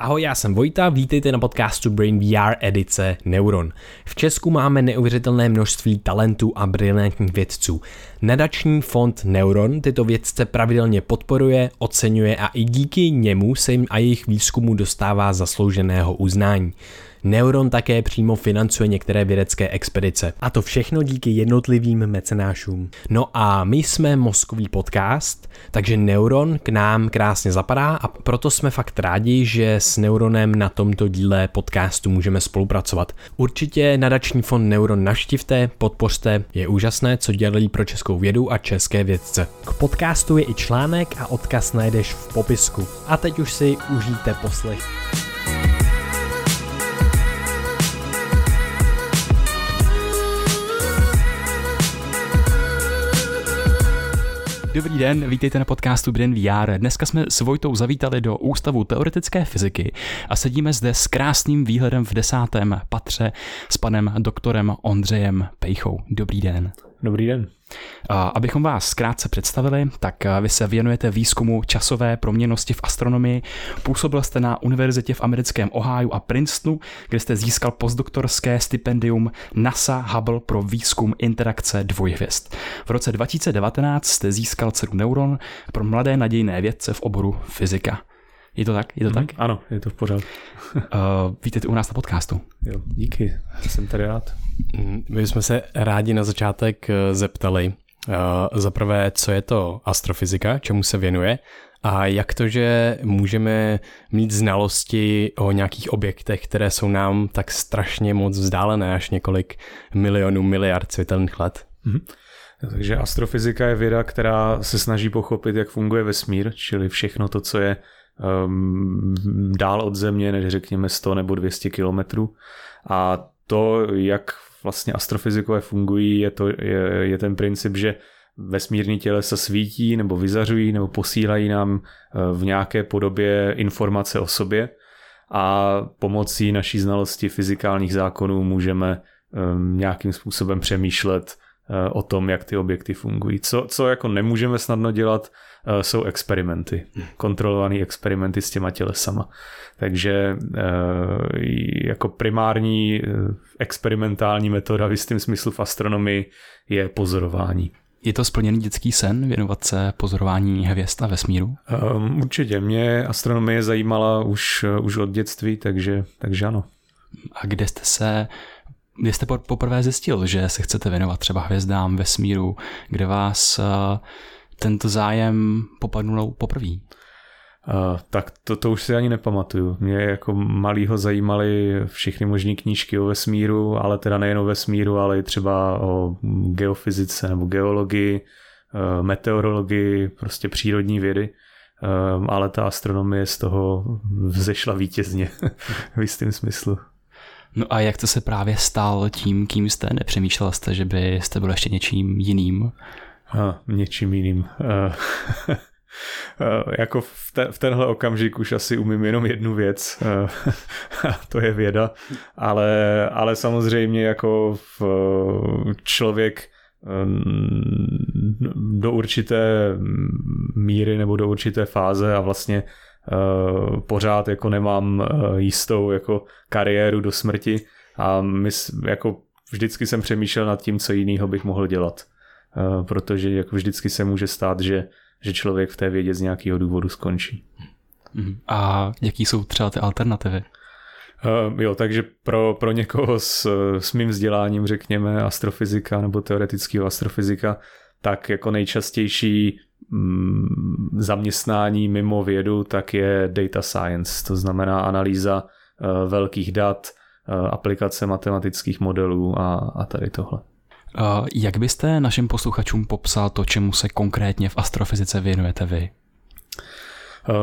Ahoj, já jsem Vojta, vítejte na podcastu Brain VR edice Neuron. V Česku máme neuvěřitelné množství talentů a brilantních vědců. Nadační fond Neuron tyto vědce pravidelně podporuje, oceňuje a i díky němu se jim a jejich výzkumu dostává zaslouženého uznání. Neuron také přímo financuje některé vědecké expedice. A to všechno díky jednotlivým mecenášům. No a my jsme mozkový podcast, takže Neuron k nám krásně zapadá a proto jsme fakt rádi, že s Neuronem na tomto díle podcastu můžeme spolupracovat. Určitě nadační fond Neuron naštivte, podpořte, je úžasné, co dělají pro českou vědu a české vědce. K podcastu je i článek a odkaz najdeš v popisku. A teď už si užijte poslech. Dobrý den, vítejte na podcastu Brain VR. Dneska jsme s Vojtou zavítali do Ústavu teoretické fyziky a sedíme zde s krásným výhledem v desátém patře s panem doktorem Ondřejem Pejchou. Dobrý den. Dobrý den. Abychom vás krátce představili, tak vy se věnujete výzkumu časové proměnosti v astronomii. Působil jste na univerzitě v americkém Ohio a Princetonu, kde jste získal postdoktorské stipendium NASA Hubble pro výzkum interakce dvojhvězd. V roce 2019 jste získal cenu Neuron pro mladé nadějné vědce v oboru fyzika. Je to tak? Je to mm, tak? Ano, je to v pořádku. uh, vítejte u nás na podcastu. Jo, díky, jsem tady rád. My jsme se rádi na začátek eh, zeptali, uh, za prvé, co je to astrofyzika, čemu se věnuje, a jak to, že můžeme mít znalosti o nějakých objektech, které jsou nám tak strašně moc vzdálené, až několik milionů, miliard světelných let? Mm-hmm. Takže astrofyzika je věda, která se snaží pochopit, jak funguje vesmír, čili všechno to, co je um, dál od Země, než řekněme 100 nebo 200 kilometrů. A to, jak vlastně astrofyzikové fungují, je, to, je, je ten princip, že vesmírní těle se svítí nebo vyzařují nebo posílají nám eh, v nějaké podobě informace o sobě a pomocí naší znalosti fyzikálních zákonů můžeme um, nějakým způsobem přemýšlet uh, o tom, jak ty objekty fungují. Co, co jako nemůžeme snadno dělat, uh, jsou experimenty, kontrolované experimenty s těma tělesama. Takže uh, jako primární experimentální metoda v jistém smyslu v astronomii je pozorování. Je to splněný dětský sen věnovat se pozorování hvězd a vesmíru? Um, určitě. Mě astronomie zajímala už, už od dětství, takže, takže ano. A kde jste se kdy jste poprvé zjistil, že se chcete věnovat třeba hvězdám, vesmíru, kde vás tento zájem popadnul poprvé? Uh, tak to, to už si ani nepamatuju. Mě jako malýho zajímaly všechny možné knížky o vesmíru, ale teda nejen o vesmíru, ale i třeba o geofyzice nebo geologii, uh, meteorologii, prostě přírodní vědy. Uh, ale ta astronomie z toho vzešla vítězně v jistém smyslu. No a jak to se právě stal tím, kým jste? Nepřemýšlel jste, že byste byl ještě něčím jiným? A, něčím jiným. Uh, jako v, te, v tenhle okamžik už asi umím jenom jednu věc, to je věda, ale, ale samozřejmě jako v, člověk do určité míry nebo do určité fáze a vlastně pořád jako nemám jistou jako kariéru do smrti a my, jako vždycky jsem přemýšlel nad tím, co jiného bych mohl dělat. Protože jako vždycky se může stát, že že člověk v té vědě z nějakého důvodu skončí. Mhm. A jaký jsou třeba ty alternativy? Uh, jo, takže pro, pro někoho s, s mým vzděláním, řekněme, astrofyzika nebo teoretického astrofyzika, tak jako nejčastější mm, zaměstnání mimo vědu, tak je data science, to znamená analýza uh, velkých dat, uh, aplikace matematických modelů a, a tady tohle. Jak byste našim posluchačům popsal to, čemu se konkrétně v astrofyzice věnujete vy?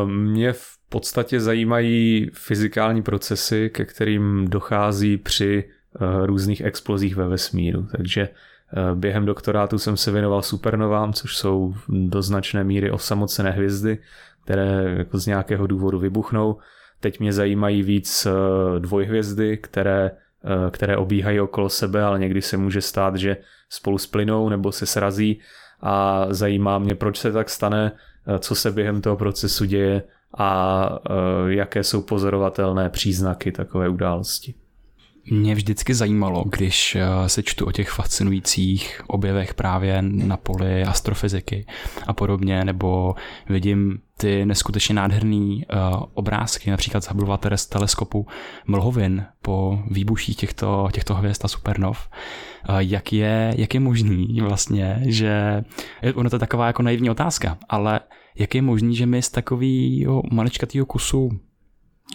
Mě v podstatě zajímají fyzikální procesy, ke kterým dochází při eh, různých explozích ve vesmíru. Takže eh, během doktorátu jsem se věnoval supernovám, což jsou do značné míry osamocené hvězdy, které jako z nějakého důvodu vybuchnou. Teď mě zajímají víc eh, dvojhvězdy, které Eh, které obíhají okolo sebe, ale někdy se může stát, že spolu splynou nebo se srazí a zajímá mě, proč se tak stane, eh, co se během toho procesu děje a jaké jsou pozorovatelné příznaky takové události. Mě vždycky zajímalo, když eh, se čtu o těch fascinujících objevech právě na poli astrofyziky a podobně, nebo vidím ty neskutečně nádherné uh, obrázky, například z Hubbleova teleskopu mlhovin po výbuších těchto, těchto hvězd a supernov. Uh, jak, je, jak je možný vlastně, že, ono to je taková jako naivní otázka, ale jak je možný, že my z takového maličkatého kusu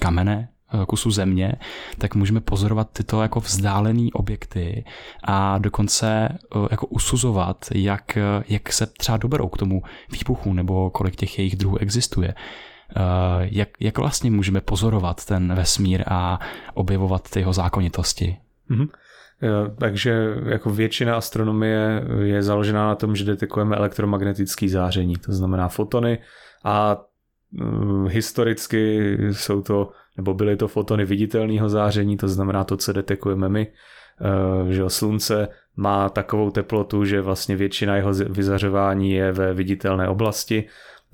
kamene, Eh, kusu země, tak můžeme pozorovat tyto jako vzdálené objekty a dokonce eh, jako usuzovat, jak, jak se třeba doberou k tomu výbuchu nebo kolik těch jejich druhů existuje. Eh, jak, jak vlastně můžeme pozorovat ten vesmír a objevovat ty jeho zákonitosti? Mm-hmm. Takže jako většina astronomie je založená na tom, že detekujeme elektromagnetické záření, to znamená fotony a historicky jsou to nebo byly to fotony viditelného záření, to znamená to, co detekujeme my, eh, že slunce má takovou teplotu, že vlastně většina jeho vyzařování je ve viditelné oblasti.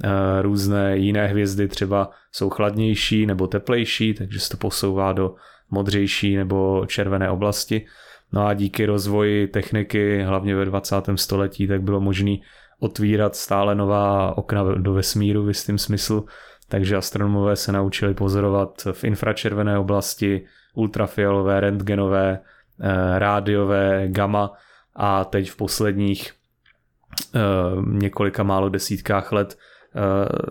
Eh, různé jiné hvězdy třeba jsou chladnější nebo teplejší, takže se to posouvá do modřejší nebo červené oblasti. No a díky rozvoji techniky, hlavně ve 20. století, tak bylo možné otvírat stále nová okna do vesmíru v jistém smyslu. Takže astronomové se naučili pozorovat v infračervené oblasti, ultrafialové, rentgenové, eh, rádiové, gamma a teď v posledních eh, několika málo desítkách let eh,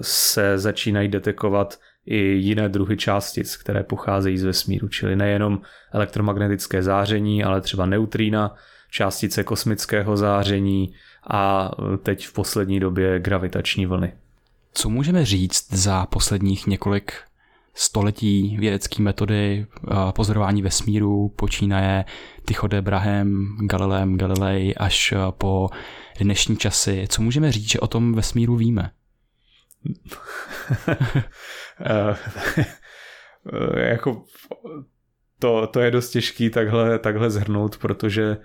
se začínají detekovat i jiné druhy částic, které pocházejí z vesmíru, čili nejenom elektromagnetické záření, ale třeba neutrína, částice kosmického záření a teď v poslední době gravitační vlny. Co můžeme říct za posledních několik století vědecké metody pozorování vesmíru počínaje Tycho de Brahem, Galilem Galilei až po dnešní časy. Co můžeme říct, že o tom vesmíru víme? jako to, to je dost těžký takhle, takhle zhrnout, protože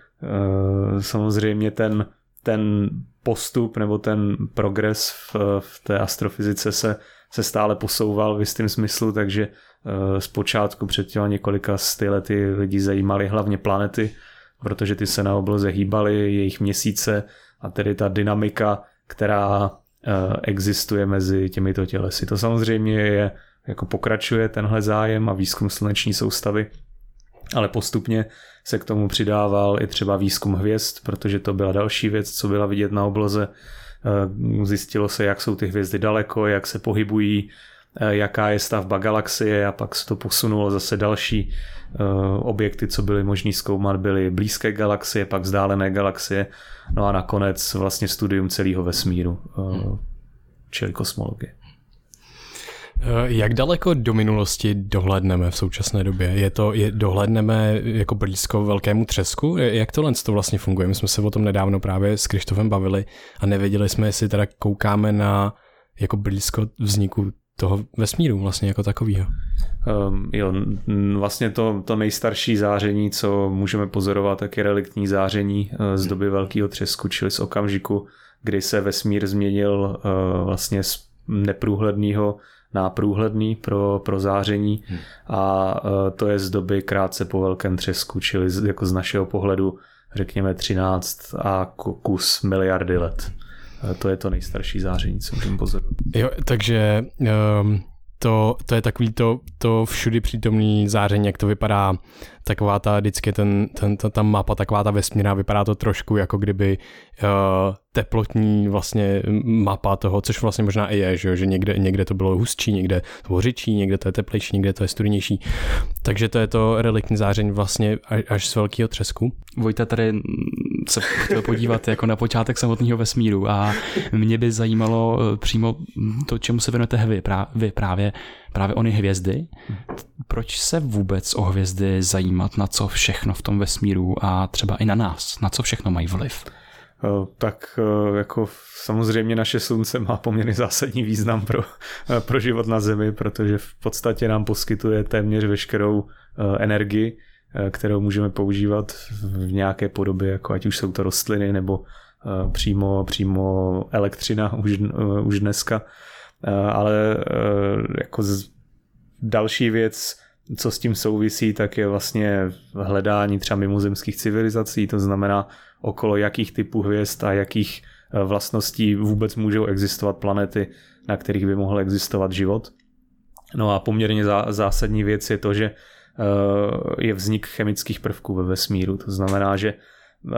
uh, samozřejmě ten ten postup nebo ten progres v, v té astrofyzice se, se stále posouval v jistém smyslu, takže eh, zpočátku před těma několika sty lety lidi zajímali hlavně planety, protože ty se na obloze hýbaly, jejich měsíce a tedy ta dynamika, která eh, existuje mezi těmito tělesy. To samozřejmě je, jako pokračuje tenhle zájem a výzkum sluneční soustavy, ale postupně se k tomu přidával i třeba výzkum hvězd, protože to byla další věc, co byla vidět na obloze. Eh, zjistilo se, jak jsou ty hvězdy daleko, jak se pohybují, eh, jaká je stavba galaxie a pak se to posunulo zase další eh, objekty, co byly možný zkoumat, byly blízké galaxie, pak vzdálené galaxie, no a nakonec vlastně studium celého vesmíru, čili kosmologie. Eh, jak daleko do minulosti dohledneme v současné době? Je to, je, dohledneme jako blízko velkému třesku? Jak tohle to vlastně funguje? My jsme se o tom nedávno právě s Krištofem bavili a nevěděli jsme, jestli teda koukáme na jako blízko vzniku toho vesmíru vlastně jako takového. Um, jo, vlastně to, to nejstarší záření, co můžeme pozorovat, tak je reliktní záření uh, z doby velkého třesku, čili z okamžiku, kdy se vesmír změnil uh, vlastně z neprůhledného na průhledný pro, pro záření hmm. a e, to je z doby krátce po velkém třesku, čili z, jako z našeho pohledu řekněme 13 a kus miliardy let. E, to je to nejstarší záření, co můžeme pozorovat. Jo, takže um, to, to je takový to, to všudy přítomný záření, jak to vypadá, taková ta vždycky ten, ten, ta, ta mapa, taková ta vesmírná, vypadá to trošku jako kdyby uh, teplotní vlastně mapa toho, což vlastně možná i je, že, že někde, někde to bylo hustší, někde řidčí, někde to je teplejší, někde to je studenější. Takže to je to reliktní záření vlastně až z velkého třesku. Vojta tady se chtěl podívat jako na počátek samotného vesmíru a mě by zajímalo eh, přímo to, čemu se věnujete vy, vy právě, právě ony hvězdy. Proč se vůbec o hvězdy zajímat, na co všechno v tom vesmíru a třeba i na nás, na co všechno mají vliv? Eh, tak eh, jako samozřejmě naše slunce má poměrně zásadní význam pro, pro život na Zemi, protože v podstatě nám poskytuje téměř veškerou energii, Eh, kterou můžeme používat v nějaké podobě, jako ať už jsou to rostliny nebo eh, přímo, přímo elektřina už, eh, už dneska. Ale jako další věc, co s tím souvisí, tak je vlastně hledání třeba mimozemských civilizací, to znamená okolo jakých typů hvězd a jakých vlastností vůbec můžou existovat planety, na kterých by mohl existovat život. No a poměrně zásadní věc je to, že je vznik chemických prvků ve vesmíru. To znamená, že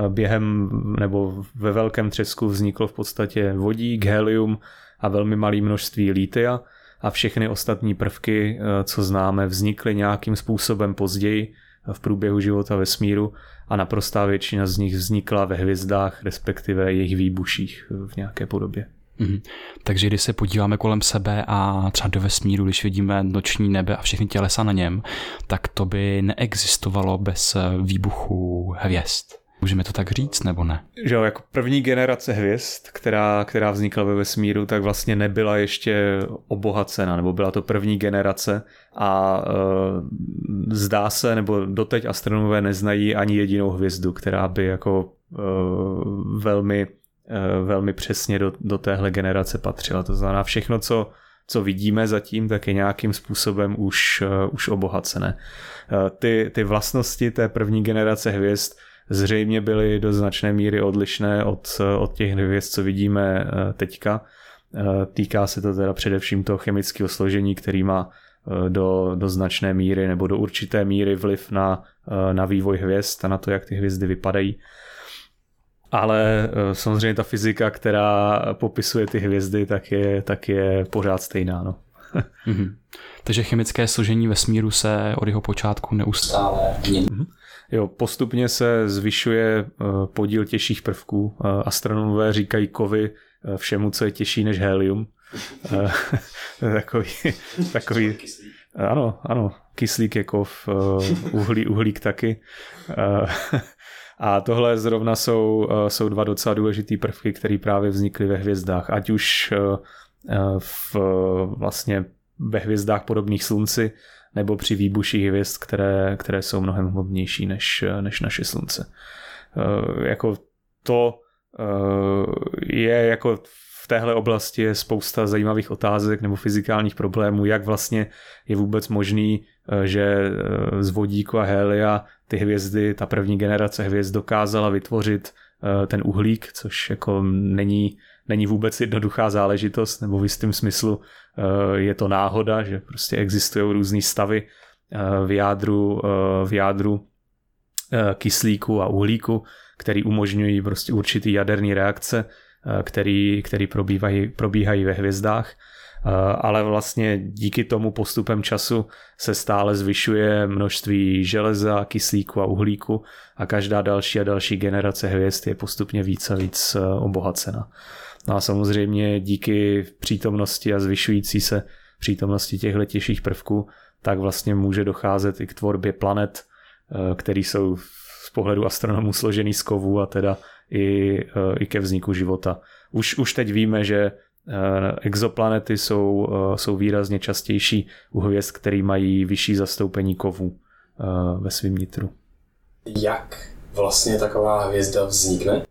během nebo ve velkém třesku vzniklo v podstatě vodík, helium a velmi malé množství lítia a všechny ostatní prvky, eh, co známe, vznikly nějakým způsobem později v průběhu života vesmíru a naprostá většina z nich vznikla ve hvězdách, respektive jejich výbuších v nějaké podobě. Mm-hmm. Takže když se podíváme kolem sebe a třeba do vesmíru, když vidíme noční nebe a všechny tělesa na něm, tak to by neexistovalo bez výbuchu hvězd. Můžeme to tak říct, nebo ne? Že jo, jako první generace hvězd, která, která vznikla ve vesmíru, tak vlastně nebyla ještě obohacena, nebo byla to první generace a e, zdá se, nebo doteď astronomové neznají ani jedinou hvězdu, která by jako e, velmi, e, velmi přesně do, do téhle generace patřila. To znamená všechno, co co vidíme zatím, tak je nějakým způsobem už, uh, už obohacené. Uh, ty, ty vlastnosti té první generace hvězd zřejmě byly do značné míry odlišné od, od těch hvězd, co vidíme eh, teďka. Eh, týká se to teda především toho chemického složení, který má eh, do, do značné míry nebo do určité míry vliv na, na vývoj hvězd a na to, jak ty hvězdy vypadají. Ale samozřejmě ta fyzika, která popisuje ty hvězdy, tak je, tak je pořád stejná. No. mm-hmm. Takže chemické složení vesmíru se od jeho počátku neustále mění. Mm-hmm. Jo, postupně se zvyšuje eh, podíl těžších prvků. Eh, astronomové říkají kovy eh, všemu, co je těžší než helium. takový, takový, ano, ano, kyslík je kov, uhlí, uhlík taky. A tohle zrovna jsou, jsou dva docela důležitý prvky, které právě vznikly ve hvězdách. Ať už v, vlastně ve hvězdách podobných slunci, nebo při výbuších hvězd, které, které jsou mnohem hmotnější než, než naše slunce. E, jako to e, je jako v téhle oblasti je spousta zajímavých otázek nebo fyzikálních problémů, jak vlastně je vůbec možný, e, že z vodíku a helia ty hvězdy, ta první generace hvězd dokázala vytvořit ten uhlík, což jako není, není vůbec jednoduchá záležitost, nebo v jistém smyslu Eh, je to náhoda, že prostě existují různé stavy eh, v jádru, eh, v jádru kyslíku a uhlíku, který umožňují prostě určitý jaderní reakce, který, který probíhají, probíhají ve hvězdách ale vlastně díky tomu postupem času se stále zvyšuje množství železa, kyslíku a uhlíku a každá další a další generace hvězd je postupně víc a víc obohacena. No a samozřejmě díky přítomnosti a zvyšující se přítomnosti těchto těžších prvků, tak vlastně může docházet i k tvorbě planet, eh, který jsou z pohledu astronomů složený z kovů a teda i, eh, i ke vzniku života. Už, už teď víme, že eh, exoplanety jsou, jsou výrazně častější u hvězd, který mají vyšší zastoupení kovů ve svém nitru. Jak vlastně taková hvězda vznikne?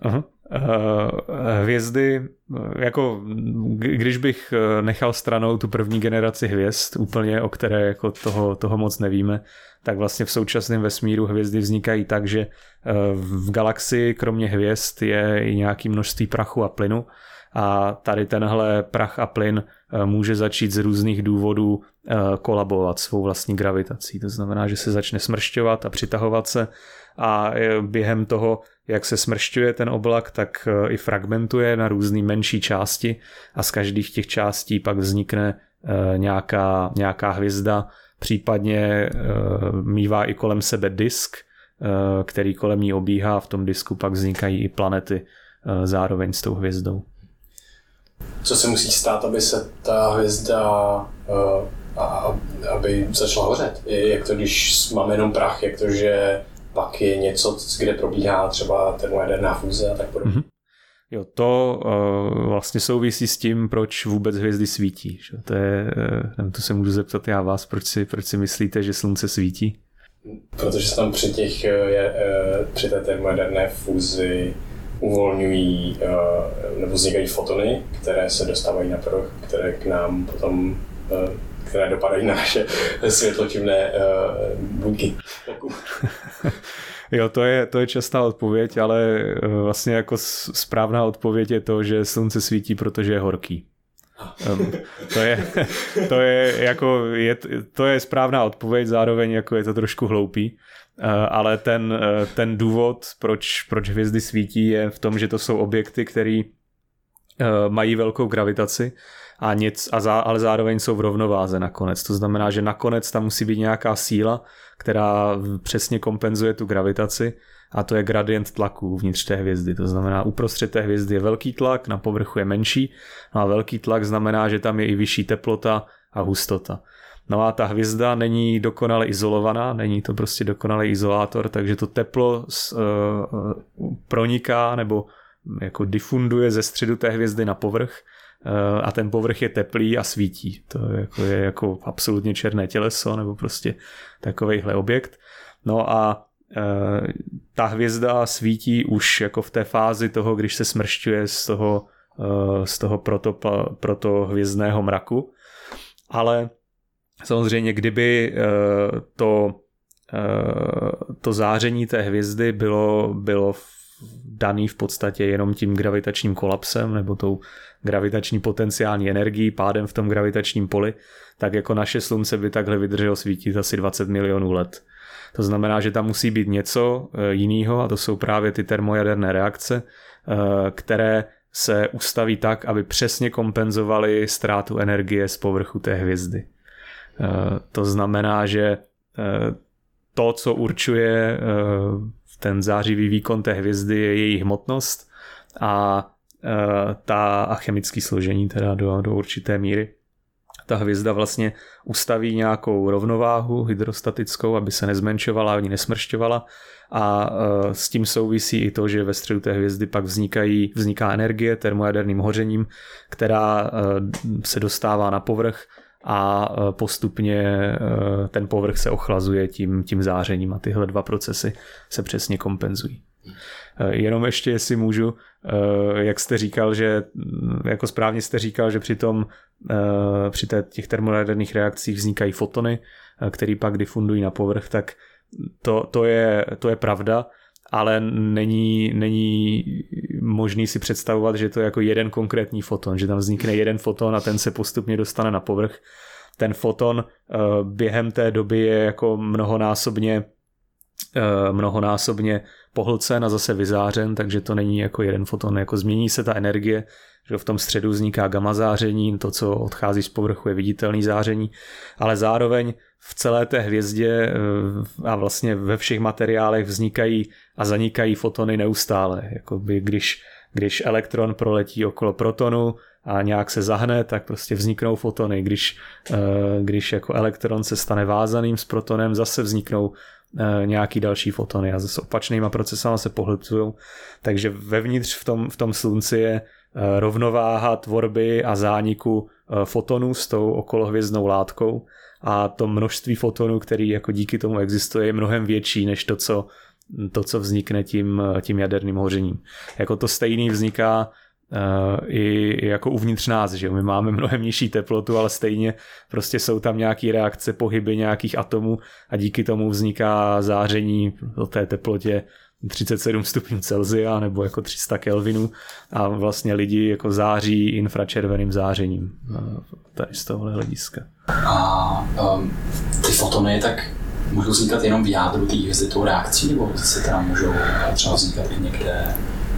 Aha. Eh, hvězdy, eh, jako když bych eh, nechal stranou tu první generaci hvězd, úplně o které jako toho, toho moc nevíme, tak vlastně v současném vesmíru hvězdy vznikají tak, že v galaxii kromě hvězd je i nějaké množství prachu a plynu a tady tenhle prach a plyn může začít z různých důvodů kolabovat svou vlastní gravitací. To znamená, že se začne smršťovat a přitahovat se a během toho jak se smršťuje ten oblak, tak eh, i fragmentuje na různé menší části a z každých těch částí pak vznikne eh, nějaká, nějaká hvězda, případně eh, mývá i kolem sebe disk, který kolem ní obíhá, v tom disku pak vznikají i planety zároveň s tou hvězdou. Co se musí stát, aby se ta hvězda aby začala hořet? Jak to, když máme jenom prach, jak to, že pak je něco, kde probíhá třeba termojaderná fúze a tak podobně. Mm-hmm. Jo, to uh, vlastně souvisí s tím, proč vůbec hvězdy svítí. Že? To, je, uh, to se můžu zeptat já vás, proč si, proč si myslíte, že slunce svítí? Protože se tam při, těch, je, při té termojaderné fúzi uvolňují nebo vznikají fotony, které se dostávají na povrch, které k nám potom které dopadají na naše světločivné buňky. Jo, to je, to je častá odpověď, ale vlastně jako správná odpověď je to, že slunce svítí, protože je horký. Um, to je, to je jako, je, to je správná odpověď, zároveň jako je to trošku hloupý, ale ten, uh, ten důvod, proč, proč hvězdy svítí, je v tom, že to jsou objekty, které uh, mají velkou gravitaci, a nic, a zá, ale zároveň jsou v rovnováze nakonec. To znamená, že nakonec tam musí být nějaká síla, která přesně kompenzuje tu gravitaci a to je gradient tlaku uvnitř té hvězdy. To znamená, uprostřed té hvězdy je velký tlak, na povrchu je menší, no a velký tlak znamená, že tam je i vyšší teplota a hustota. No a ta hvězda není dokonale izolovaná, není to prostě dokonalý izolátor, takže to teplo uh, proniká nebo jako difunduje ze středu té hvězdy na povrch uh, a ten povrch je teplý a svítí. To je jako, je jako absolutně černé těleso nebo prostě takovejhle objekt. No a Eh, ta hvězda svítí už jako v té fázi toho, když se smršťuje z toho, eh, z toho proto, proto hvězdného mraku. Ale samozřejmě, kdyby eh, to, to záření té hvězdy bylo, bylo daný v podstatě jenom tím gravitačním kolapsem nebo tou gravitační potenciální energií, pádem v tom gravitačním poli, tak jako naše slunce by takhle vydrželo svítit asi 20 milionů let. To znamená, že tam musí být něco eh, jiného a to jsou právě ty termojaderné reakce, eh, které se ustaví tak, aby přesně kompenzovaly ztrátu energie z povrchu té hvězdy. Eh, to znamená, že to, co určuje ten zářivý výkon té hvězdy, je její hmotnost a ta a chemické složení teda do, do určité míry. Ta hvězda vlastně ustaví nějakou rovnováhu hydrostatickou, aby se nezmenšovala ani nesmršťovala a s tím souvisí i to, že ve středu té hvězdy pak vznikají, vzniká energie termojaderným hořením, která se dostává na povrch a e, postupně ten povrch se ochlazuje tím, tím zářením a tyhle dva procesy se přesně kompenzují. Jenom ještě, jestli můžu, jak jste říkal, že jako správně jste říkal, že při tom při těch termojaderných reakcích vznikají fotony, které pak difundují na povrch, tak to, to, je, to je pravda, ale není, není možný si představovat, že to je jako jeden konkrétní foton, že tam vznikne jeden foton a ten se postupně dostane na povrch. Ten foton eh, během té doby je jako mnohonásobně mnohonásobně pohlcen a zase vyzářen, takže to není jako jeden foton, jako změní se ta energie že v tom středu vzniká gamma záření, to, co odchází z povrchu, je viditelný záření, ale zároveň v celé té hvězdě eh, a vlastně ve všech materiálech vznikají a zanikají fotony neustále. Jakoby když, když elektron proletí okolo protonu a nějak se zahne, tak prostě vzniknou fotony. Když, eh, když jako elektron se stane vázaným s protonem, zase vzniknou eh, nějaký další fotony a s opačnýma procesama se pohlcují. Takže vevnitř v tom, v tom slunci je Eh, rovnováha tvorby a zániku fotonů s tou okolohvězdnou látkou a to množství fotonů, který jako díky tomu existuje, je mnohem větší než to, co, to, co vznikne tím, eh, tím jaderným hořením. Jako to stejný vzniká Uh, i jako uvnitř nás, že my máme mnohem nižší teplotu, ale stejně prostě jsou tam nějaké reakce, pohyby nějakých atomů a díky tomu vzniká záření o té teplotě 37 stupňů Celsia nebo jako 300 Kelvinů a vlastně lidi jako září infračerveným zářením tady z tohohle hlediska. A um, ty fotony tak můžou vznikat jenom v jádru té hvězdy tou reakcí, nebo se teda můžou třeba vznikat i někde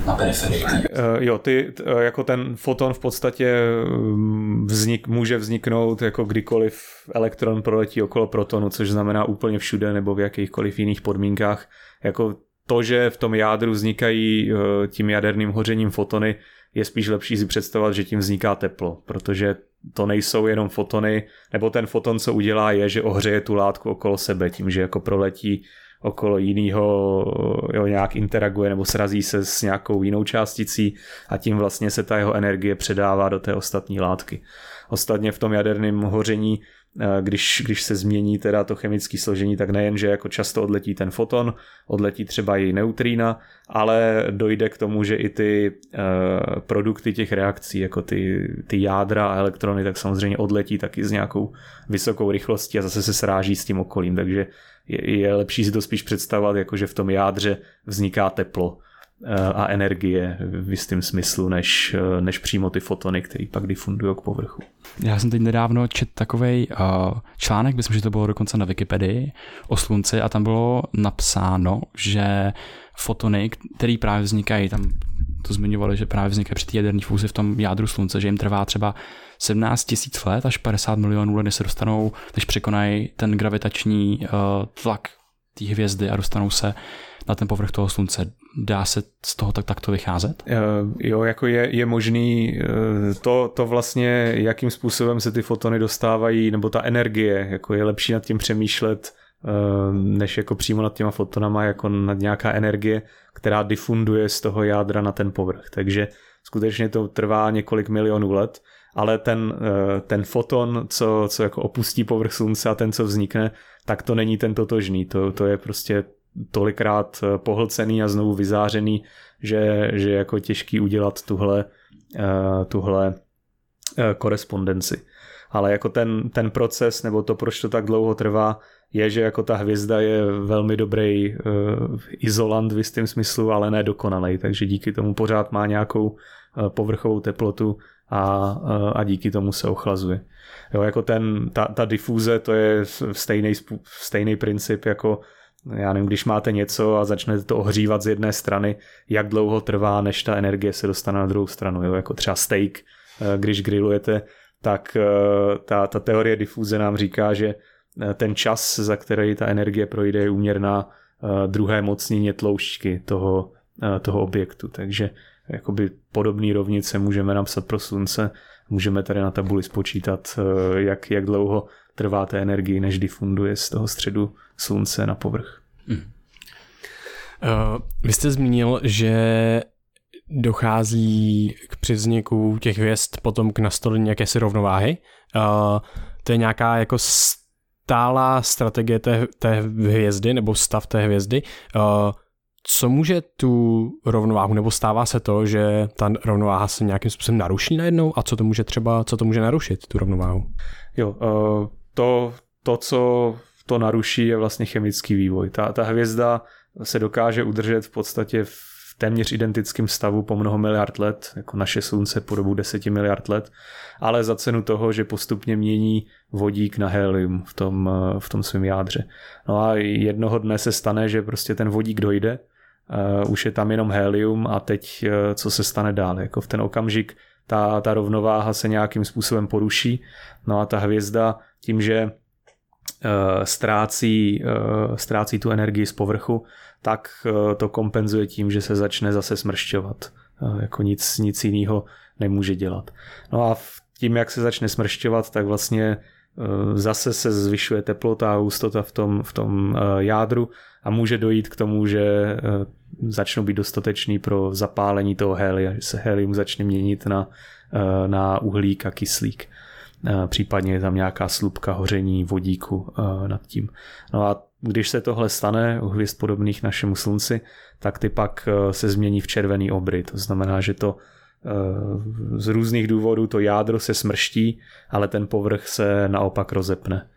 na periferii? Uh, jo, ty, t, jako ten foton v podstatě mm, vznik, může vzniknout jako kdykoliv elektron proletí okolo protonu, což znamená úplně všude nebo v jakýchkoliv jiných podmínkách. Jako to, že v tom jádru vznikají eh, tím jaderným hořením fotony, je spíš lepší si představovat, že tím vzniká teplo, protože to nejsou jenom fotony, nebo ten foton, co udělá, je, že ohřeje tu látku okolo sebe tím, že jako proletí okolo jiného, jo, nějak interaguje nebo srazí se s nějakou jinou částicí a tím vlastně se ta jeho energie předává do té ostatní látky. Ostatně v tom jaderném hoření když, když se změní teda to chemické složení, tak nejen, že jako často odletí ten foton, odletí třeba i neutrína, ale dojde k tomu, že i ty uh, produkty těch reakcí, jako ty, ty jádra a elektrony, tak samozřejmě odletí taky s nějakou vysokou rychlostí a zase se sráží s tím okolím, takže je, je lepší si to spíš představovat, jako že v tom jádře vzniká teplo. Eh, a energie v jistém smyslu, než, eh, než přímo ty fotony, které pak difundují k povrchu. Já jsem teď nedávno čet takový eh, článek, myslím, že to bylo dokonce na Wikipedii o slunci a tam bylo napsáno, že fotony, které právě vznikají, tam to zmiňovali, že právě vznikají při té jaderné fúzi v tom jádru slunce, že jim trvá třeba 17 tisíc let až 50 milionů let, než se dostanou, než překonají ten gravitační tlak té hvězdy a dostanou se na ten povrch toho slunce. Dá se z toho tak takto vycházet? Uh, jo, jako je, je možný uh, to, to vlastně, jakým způsobem se ty fotony dostávají, nebo ta energie, jako je lepší nad tím přemýšlet, uh, než jako přímo nad těma fotonama, jako nad nějaká energie, která difunduje z toho jádra na ten povrch. Takže skutečně to trvá několik milionů let, ale ten, ten foton, co, co jako opustí povrch slunce a ten, co vznikne, tak to není ten totožný. To, to je prostě tolikrát eh, pohlcený a znovu vyzářený, že, že je jako těžký udělat tuhle, uh, tuhle uh, korespondenci. Ale jako ten, ten proces, nebo to, proč to tak dlouho trvá, je, že jako ta hvězda je velmi dobrý uh, izolant v jistém smyslu, ale ne dokonalý, takže díky tomu pořád má nějakou uh, povrchovou teplotu a, a díky tomu se ochlazuje. Jo, jako ten, ta, ta difuze, to je stejný, stejný princip jako já nevím, když máte něco a začnete to ohřívat z jedné strany, jak dlouho trvá, než ta energie se dostane na druhou stranu, jo? jako třeba steak, eh, když grillujete, tak eh, ta, ta teorie difuze nám říká, že eh, ten čas, za který ta energie projde, je úměrná druhé mocnině tloušťky toho, toho objektu. Takže jakoby podobné rovnice můžeme napsat pro slunce, můžeme tady na tabuli spočítat, jak, jak dlouho trvá té energii, než difunduje z toho středu slunce na povrch. Hmm. Uh, vy jste zmínil, že dochází k přivzniku těch hvězd potom k nastolení jakési rovnováhy. Uh, to je nějaká jako stálá strategie té, té hvězdy nebo stav té hvězdy. Uh, co může tu rovnováhu, nebo stává se to, že ta rovnováha se nějakým způsobem naruší najednou a co to může třeba, co to může narušit, tu rovnováhu? Jo, uh, to, to, co to naruší, je vlastně chemický vývoj. Ta, ta hvězda se dokáže udržet v podstatě v téměř identickém stavu po mnoho miliard let, jako naše slunce po dobu 10 miliard let, ale za cenu toho, že postupně mění vodík na helium v tom, v tom svém jádře. No a jednoho dne se stane, že prostě ten vodík dojde, uh, už je tam jenom helium a teď uh, co se stane dál. Jako v ten okamžik ta, ta rovnováha se nějakým způsobem poruší, no a ta hvězda tím, že uh, ztrácí, uh, ztrácí tu energii z povrchu, tak uh, to kompenzuje tím, že se začne zase smršťovat. Uh, jako nic, nic jiného nemůže dělat. No a tím, jak se začne smršťovat, tak vlastně zase se zvyšuje teplota a hustota v tom, v tom uh, jádru a může dojít k tomu, že uh, začnou být dostatečný pro zapálení toho helia, že se helium začne měnit na, na uhlík a kyslík. Eh, případně je tam nějaká slupka hoření vodíku eh, nad tím. No a když se tohle stane u hvězd podobných našemu slunci, tak ty pak eh, se změní v červený obry. To znamená, že to z různých důvodů to jádro se smrští, ale ten povrch se naopak rozepne.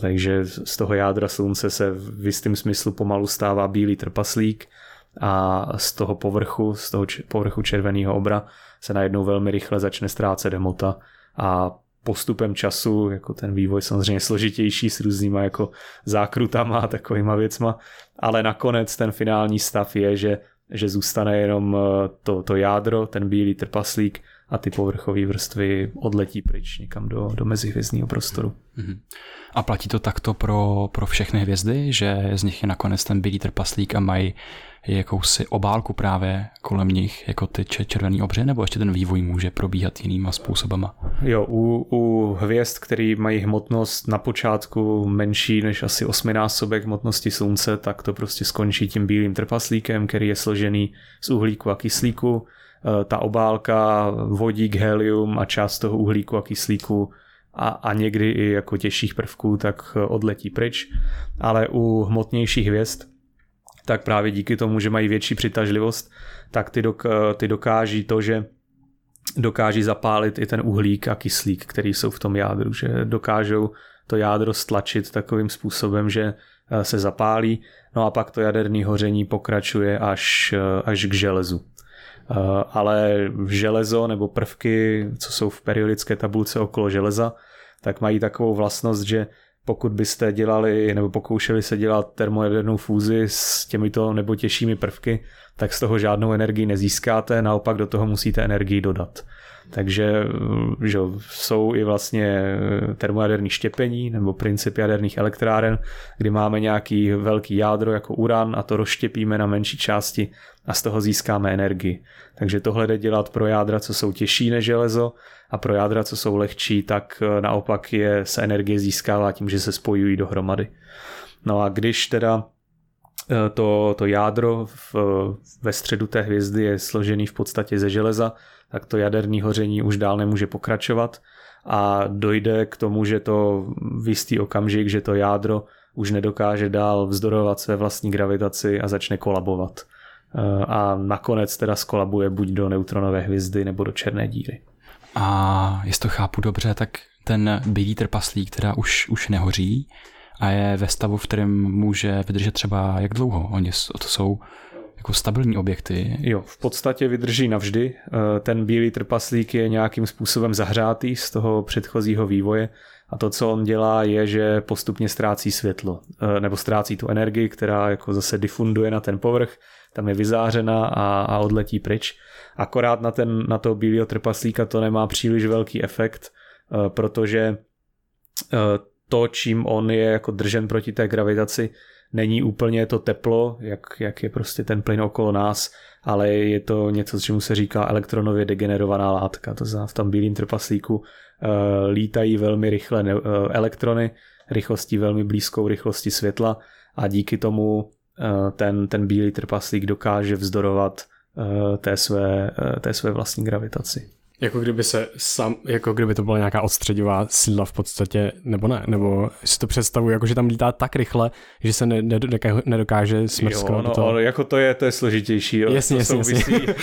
Takže z toho jádra slunce se v jistém smyslu pomalu stává bílý trpaslík a z toho povrchu, z toho povrchu červeného obra se najednou velmi rychle začne ztrácet hmota a postupem času, jako ten vývoj samozřejmě složitější s různýma jako zákrutama a takovýma věcma, ale nakonec ten finální stav je, že, že zůstane jenom eh, to, to jádro, ten bílý trpaslík a ty povrchové vrstvy odletí pryč někam do, do mezihvězdního prostoru. Mm-hmm. A platí to takto pro, pro všechny hvězdy, že z nich je nakonec ten bílý trpaslík a mají jakousi obálku právě kolem nich, jako ty červený obře, nebo ještě ten vývoj může probíhat jinýma způsobama? Jo, u, u hvězd, který mají hmotnost na počátku menší než asi osminásobek hmotnosti slunce, tak to prostě skončí tím bílým trpaslíkem, který je složený z uhlíku a kyslíku. E, ta obálka, vodík, helium a část toho uhlíku a kyslíku a, a někdy i jako těžších prvků, tak odletí pryč. Ale u hmotnějších hvězd, tak právě díky tomu, že mají větší přitažlivost, tak ty, dok, ty dokáží to, že dokáží zapálit i ten uhlík a kyslík, který jsou v tom jádru, že dokážou to jádro stlačit takovým způsobem, že eh, se zapálí, no a pak to jaderné hoření pokračuje až, eh, až k železu. Eh, ale železo nebo prvky, co jsou v periodické tabulce okolo železa, tak mají takovou vlastnost, že pokud byste dělali nebo pokoušeli se dělat termojadernou fúzi s těmito nebo těžšími prvky, tak z toho žádnou energii nezískáte, naopak do toho musíte energii dodat. Takže že jsou i vlastně termojaderní štěpení nebo princip jaderných elektráren, kdy máme nějaký velký jádro jako uran a to rozštěpíme na menší části a z toho získáme energii. Takže tohle jde dělat pro jádra, co jsou těžší než železo a pro jádra, co jsou lehčí, tak naopak je se energie získává tím, že se spojují dohromady. No a když teda Eh, to, to jádro v, ve středu té hvězdy je složený v podstatě ze železa, tak to jaderní hoření už dál nemůže pokračovat a dojde k tomu, že to v jistý okamžik, že to jádro už nedokáže dál vzdorovat své vlastní gravitaci a začne kolabovat. Eh, a nakonec teda skolabuje buď do neutronové hvězdy nebo do černé díry. A jestli to chápu dobře, tak ten bílý trpaslík teda už, už nehoří, a je ve stavu, v kterém může vydržet třeba jak dlouho. Oni to jsou jako stabilní objekty. Jo, v podstatě vydrží navždy. Eh, ten bílý trpaslík je nějakým způsobem zahřátý z toho předchozího vývoje a to, co on dělá, je, že postupně ztrácí světlo, eh, nebo ztrácí tu energii, která jako zase difunduje na ten povrch, tam je vyzářena a, a odletí pryč. Akorát na, ten, na toho bílého trpaslíka to nemá příliš velký efekt, eh, protože to, čím on je jako držen proti té gravitaci, není úplně to teplo, jak, jak je prostě ten plyn okolo nás, ale je to něco, čemu se říká elektronově degenerovaná látka. To znamená, v tom bílém trpaslíku uh, lítají velmi rychle ne, uh, elektrony, rychlostí velmi blízkou rychlosti světla a díky tomu ten, ten bílý trpaslík dokáže vzdorovat uh, té, své, uh, té své vlastní gravitaci. Jako kdyby se sam, jako kdyby to byla nějaká odstředivá síla v podstatě, nebo ne, nebo si to představuji, jako že tam lítá tak rychle, že se ne, ne, nedokáže smrsknout. Jo, no, to. jako to je, to je složitější. Jo. Jasně, to jasně, souvisí, jasně.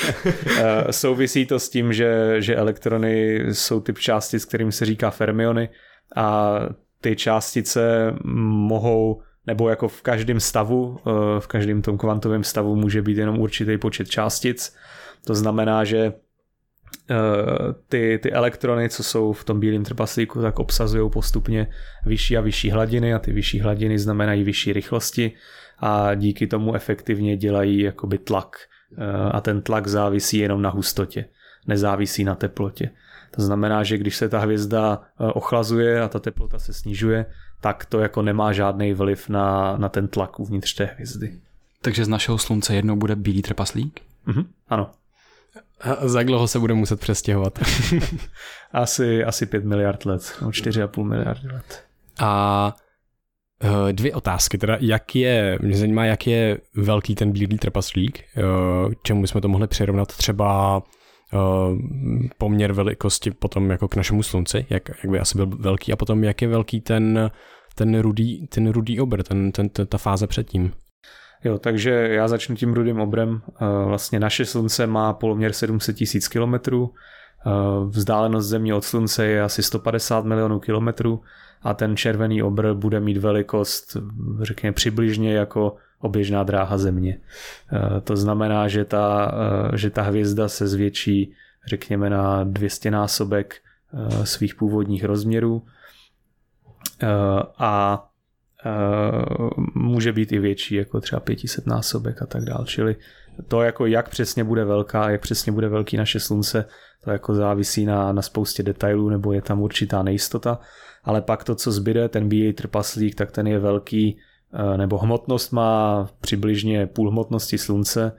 Eh, souvisí to s tím, že, že elektrony jsou typ částic, kterým se říká fermiony a ty částice mohou nebo jako v každém stavu, eh, v každém tom kvantovém stavu může být jenom určitý počet částic. To znamená, že Eh, ty, ty elektrony, co jsou v tom bílém trpaslíku, tak obsazují postupně vyšší a vyšší hladiny a ty vyšší hladiny znamenají vyšší rychlosti a díky tomu efektivně dělají jakoby tlak eh, a ten tlak závisí jenom na hustotě, nezávisí na teplotě. To znamená, že když se ta hvězda ochlazuje a ta teplota se snižuje, tak to jako nemá žádný vliv na, na ten tlak uvnitř té hvězdy. Takže z našeho slunce jednou bude bílý trpaslík? Mhm, ano. A za jak dlouho se bude muset přestěhovat? asi, asi 5 miliard let, no 4,5 miliardy let. A eh, dvě otázky, teda jak je, mě zajímá, jak je velký ten bílý trpaslík, eh, čemu bychom to mohli přirovnat třeba poměr velikosti potom jako k našemu slunci, jak, jak by asi byl velký a potom jak je velký ten, ten rudý, ten rudý obr, ten, ten, ten, ta fáze předtím. Jo, takže já začnu tím rudým obrem. Eh, vlastně naše slunce má poloměr 700 tisíc kilometrů, eh, vzdálenost země od slunce je asi 150 milionů kilometrů a ten červený obr bude mít velikost, řekněme, přibližně jako oběžná dráha země. Eh, to znamená, že ta, že ta hvězda se zvětší, řekněme, na 200 násobek svých původních rozměrů a může být i větší, jako třeba 500 násobek a tak dále. Čili to, jako jak přesně bude velká, jak přesně bude velký naše slunce, to jako závisí na, na spoustě detailů, nebo je tam určitá nejistota. Ale pak to, co zbyde, ten bílý trpaslík, tak ten je velký, nebo hmotnost má přibližně půl hmotnosti slunce,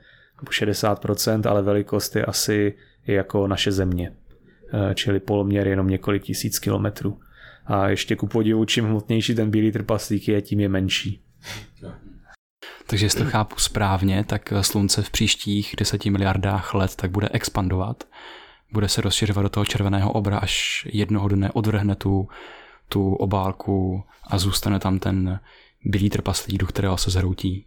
60%, ale velikost je asi jako naše země. Eh, čili poloměr jenom několik tisíc kilometrů. A ještě ku podivu, čím hmotnější ten bílý trpaslík je, tím je menší. Takže jestli to chápu správně, tak slunce v příštích 10 miliardách let tak bude expandovat, bude se rozšiřovat do toho červeného obra, až jednoho dne odvrhne tu, tu obálku a zůstane tam ten bílý trpaslík, do kterého se zhroutí.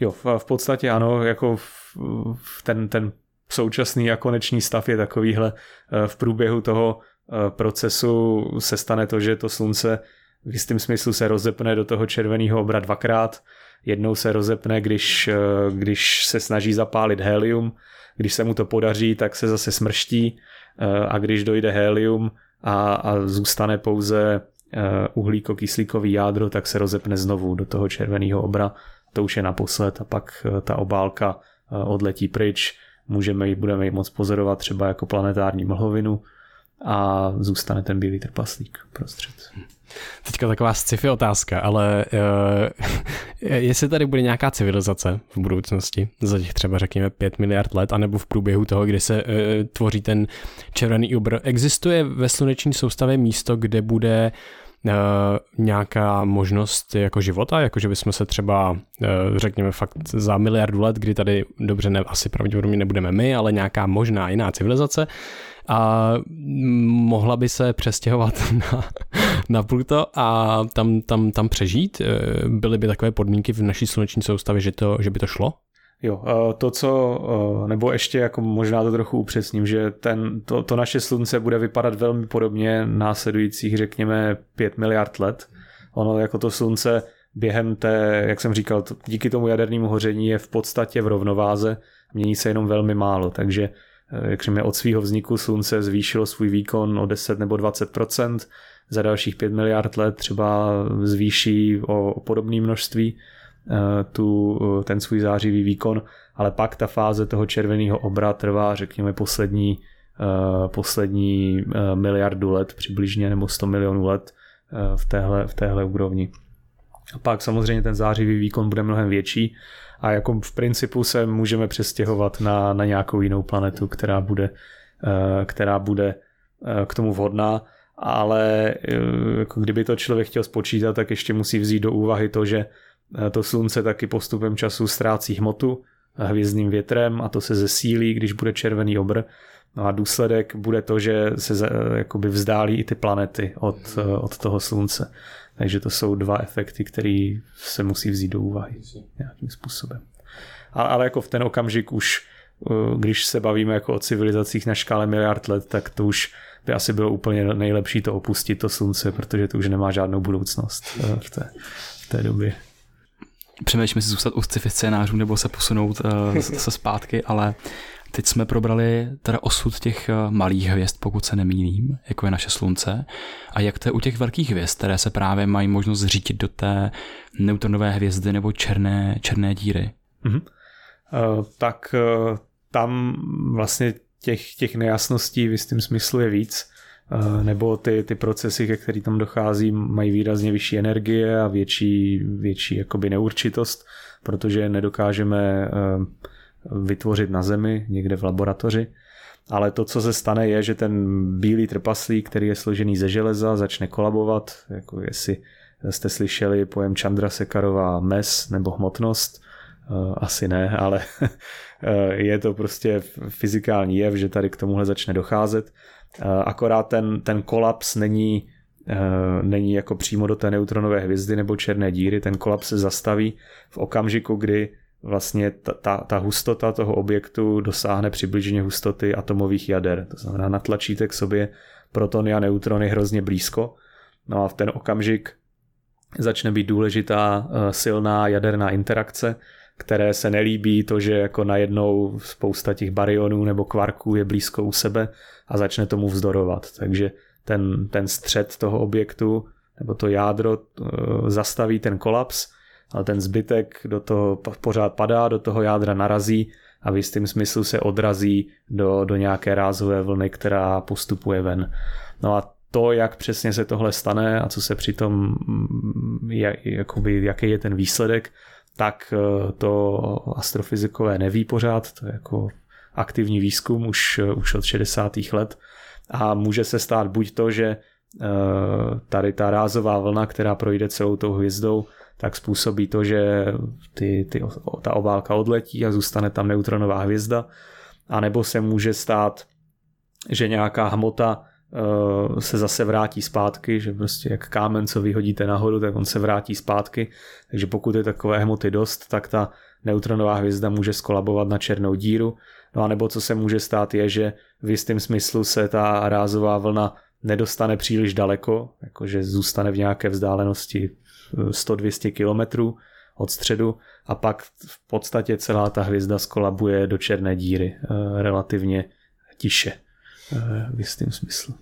Jo, v, podstatě ano, jako v, ten, ten současný a konečný stav je takovýhle. Eh, v průběhu toho eh, procesu se stane to, že to slunce v jistém smyslu se rozepne do toho červeného obra dvakrát. Jednou se rozepne, když, eh, když se snaží zapálit helium, když se mu to podaří, tak se zase smrští a když dojde helium a, a zůstane pouze uhlíko-kyslíkový jádro, tak se rozepne znovu do toho červeného obra. To už je naposled a pak ta obálka odletí pryč můžeme ji, budeme ji moc pozorovat třeba jako planetární mlhovinu a zůstane ten bílý trpaslík prostřed. Teďka taková sci-fi otázka, ale uh, jestli tady bude nějaká civilizace v budoucnosti, za těch třeba řekněme 5 miliard let, anebo v průběhu toho, kdy se uh, tvoří ten červený obr, existuje ve sluneční soustavě místo, kde bude uh, nějaká možnost jako života, jako že bychom se třeba, uh, řekněme fakt za miliardu let, kdy tady dobře, ne, asi pravděpodobně nebudeme my, ale nějaká možná jiná civilizace, a mohla by se přestěhovat na, na Pluto a tam, tam, tam přežít? Eh, byly by takové podmínky v naší sluneční soustavě, že, to, že by to šlo? Jo, to, co, nebo ještě jako možná to trochu upřesním, že ten, to, to naše slunce bude vypadat velmi podobně následujících, řekněme, 5 miliard let. Ono jako to slunce během té, jak jsem říkal, to, díky tomu jadernému hoření je v podstatě v rovnováze, mění se jenom velmi málo, takže eh, jak říkáme, od svého vzniku slunce zvýšilo svůj výkon o 10 nebo 20% za dalších 5 miliard let třeba zvýší o, o podobné množství tu, eh, ten svůj zářivý výkon, ale pak ta fáze toho červeného obra trvá, řekněme, poslední, eh, poslední miliardu let přibližně, nebo 100 milionů let v téhle, v téhle úrovni. A pak samozřejmě ten zářivý výkon bude mnohem větší a jako v principu se můžeme přestěhovat na, na nějakou jinou planetu, která bude, která bude k tomu vhodná, ale jako kdyby to člověk chtěl spočítat, tak ještě musí vzít do úvahy to, že to slunce taky postupem času ztrácí hmotu hvězdným větrem a to se zesílí, když bude červený obr. No a důsledek bude to, že se jakoby vzdálí i ty planety od, od toho slunce. Takže to jsou dva efekty, které se musí vzít do úvahy nějakým způsobem. Ale, ale jako v ten okamžik už, když se bavíme jako o civilizacích na škále miliard let, tak to už by asi bylo úplně nejlepší to opustit to slunce, protože to už nemá žádnou budoucnost eh, v té, v té době přemýšlíme si zůstat u sci-fi scénářů nebo se posunout uh, se zpátky, ale teď jsme probrali teda osud těch uh, malých hvězd, pokud se nemýlím, jako je naše slunce. A jak to je u těch velkých hvězd, které se právě mají možnost zřítit do té neutronové hvězdy nebo černé, černé díry? Uh-huh. Uh, tak uh, tam vlastně těch, těch nejasností v jistém smyslu je víc. Eh, nebo ty, ty procesy, ke kterým tam dochází, mají výrazně vyšší energie a větší, větší jakoby neurčitost, protože nedokážeme eh, vytvořit na Zemi, někde v laboratoři. Ale to, co se stane, je, že ten bílý trpaslík, který je složený ze železa, začne kolabovat, jako jestli jste slyšeli pojem Chandrasekharová mes nebo hmotnost, eh, asi ne, ale je to prostě fyzikální jev, že tady k tomuhle začne docházet akorát ten, ten kolaps není, eh, není jako přímo do té neutronové hvězdy nebo černé díry, ten kolaps se zastaví v okamžiku, kdy vlastně ta, ta, ta hustota toho objektu dosáhne přibližně hustoty atomových jader. To znamená, natlačíte k sobě protony a neutrony hrozně blízko. No a v ten okamžik začne být důležitá eh, silná jaderná interakce, které se nelíbí to, že jako najednou spousta těch barionů nebo kvarků je blízko u sebe a začne tomu vzdorovat. Takže ten, ten střed toho objektu nebo to jádro uh, zastaví ten kolaps, ale ten zbytek do toho pořád padá, do toho jádra narazí a v jistém smyslu se odrazí do, do nějaké rázové vlny, která postupuje ven. No a to, jak přesně se tohle stane a co se přitom, mm, jakoby, jaký je ten výsledek, tak eh, to astrofyzikové neví pořád, to je jako aktivní výzkum už, eh, už od 60. let a může se stát buď to, že eh, tady ta rázová vlna, která projde celou tou hvězdou, tak způsobí to, že ty, ty, ta obálka odletí a zůstane tam neutronová hvězda, a nebo se může stát že nějaká hmota se zase vrátí zpátky, že prostě jak kámen, co vyhodíte nahoru, tak on se vrátí zpátky. Takže pokud je takové hmoty dost, tak ta neutronová hvězda může skolabovat na černou díru. No a nebo co se může stát je, že v jistém smyslu se ta rázová vlna nedostane příliš daleko, jakože zůstane v nějaké vzdálenosti 100-200 km od středu a pak v podstatě celá ta hvězda skolabuje do černé díry eh, relativně tiše. V jistém smyslu.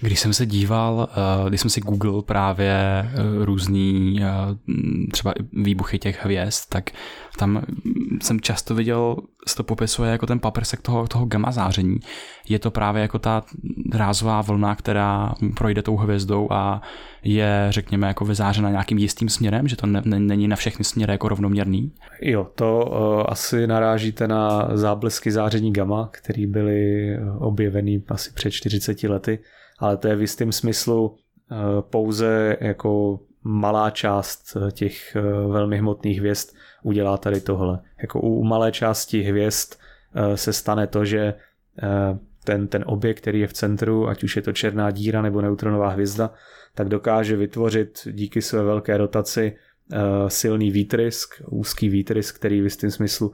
Když jsem se díval, eh, když jsem si google právě eh, různý třeba výbuchy těch hvězd, tak tam jsem často viděl, se to popisuje jako ten paprsek toho, toho gamma záření. Je to právě jako ta rázová vlna, která projde tou hvězdou a je, řekněme, jako vyzářena nějakým jistým směrem, že to ne, ne, není na všechny směry jako rovnoměrný? Jo, to uh, asi narážíte na záblesky záření gamma, které byly objeveny asi před 40 lety, ale to je v jistém smyslu uh, pouze jako malá část těch uh, velmi hmotných hvězd udělá tady tohle. Jako u malé části hvězd se stane to, že ten, ten objekt, který je v centru, ať už je to černá díra nebo neutronová hvězda, tak dokáže vytvořit díky své velké rotaci silný výtrysk, úzký výtrysk, který v jistém smyslu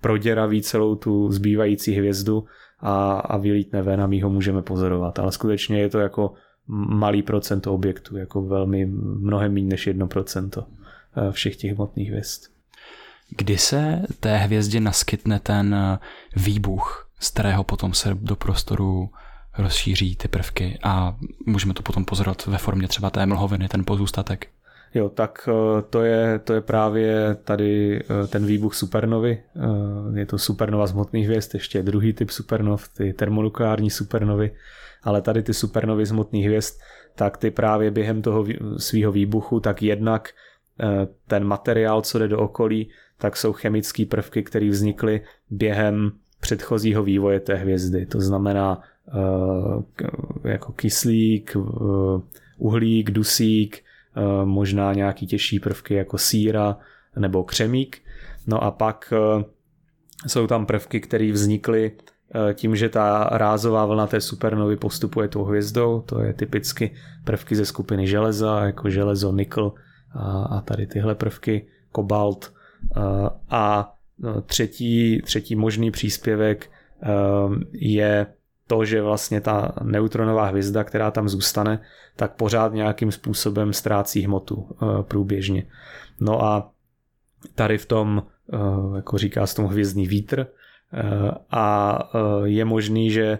proděraví celou tu zbývající hvězdu a, a vylítne ven a my ho můžeme pozorovat. Ale skutečně je to jako malý procent objektu, jako velmi mnohem méně než jedno procento eh, všech těch hmotných hvězd. Kdy se té hvězdě naskytne ten výbuch, z kterého potom se do prostoru rozšíří ty prvky a můžeme to potom pozorovat ve formě třeba té mlhoviny, ten pozůstatek. Jo, tak eh, to je, to je právě tady eh, ten výbuch supernovy. Eh, je to supernova z hmotných hvězd, ještě druhý typ supernov, ty termonukleární supernovy, ale tady ty supernovy z hmotných hvězd, tak ty právě během toho svého výbuchu, tak jednak ten materiál, co jde do okolí, tak jsou chemické prvky, které vznikly během předchozího vývoje té hvězdy. To znamená jako kyslík, uhlík, dusík, možná nějaký těžší prvky jako síra nebo křemík. No a pak jsou tam prvky, které vznikly tím, že ta rázová vlna té supernovy postupuje tou hvězdou, to je typicky prvky ze skupiny železa, jako železo, nikl a, a tady tyhle prvky, kobalt. A třetí, třetí možný příspěvek je to, že vlastně ta neutronová hvězda, která tam zůstane, tak pořád nějakým způsobem ztrácí hmotu eh, průběžně. No a tady v tom, eh, jako říká s tom hvězdný vítr, eh, a je možný, že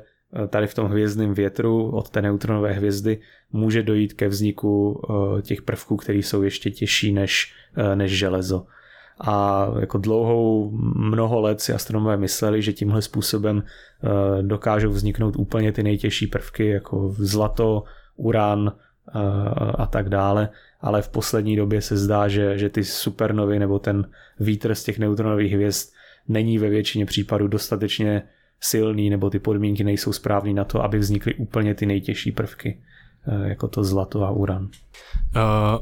tady v tom hvězdném větru od té neutronové hvězdy může dojít ke vzniku těch prvků, které jsou ještě těžší než, než železo a jako dlouhou mnoho let si astronomové mysleli, že tímhle způsobem eh, dokážou vzniknout úplně ty nejtěžší prvky, jako zlato, uran eh, a tak dále, ale v poslední době se zdá, že, že ty supernovy nebo ten vítr z těch neutronových hvězd není ve většině případů dostatečně silný nebo ty podmínky nejsou správné na to, aby vznikly úplně ty nejtěžší prvky, eh, jako to zlato a uran. Uh,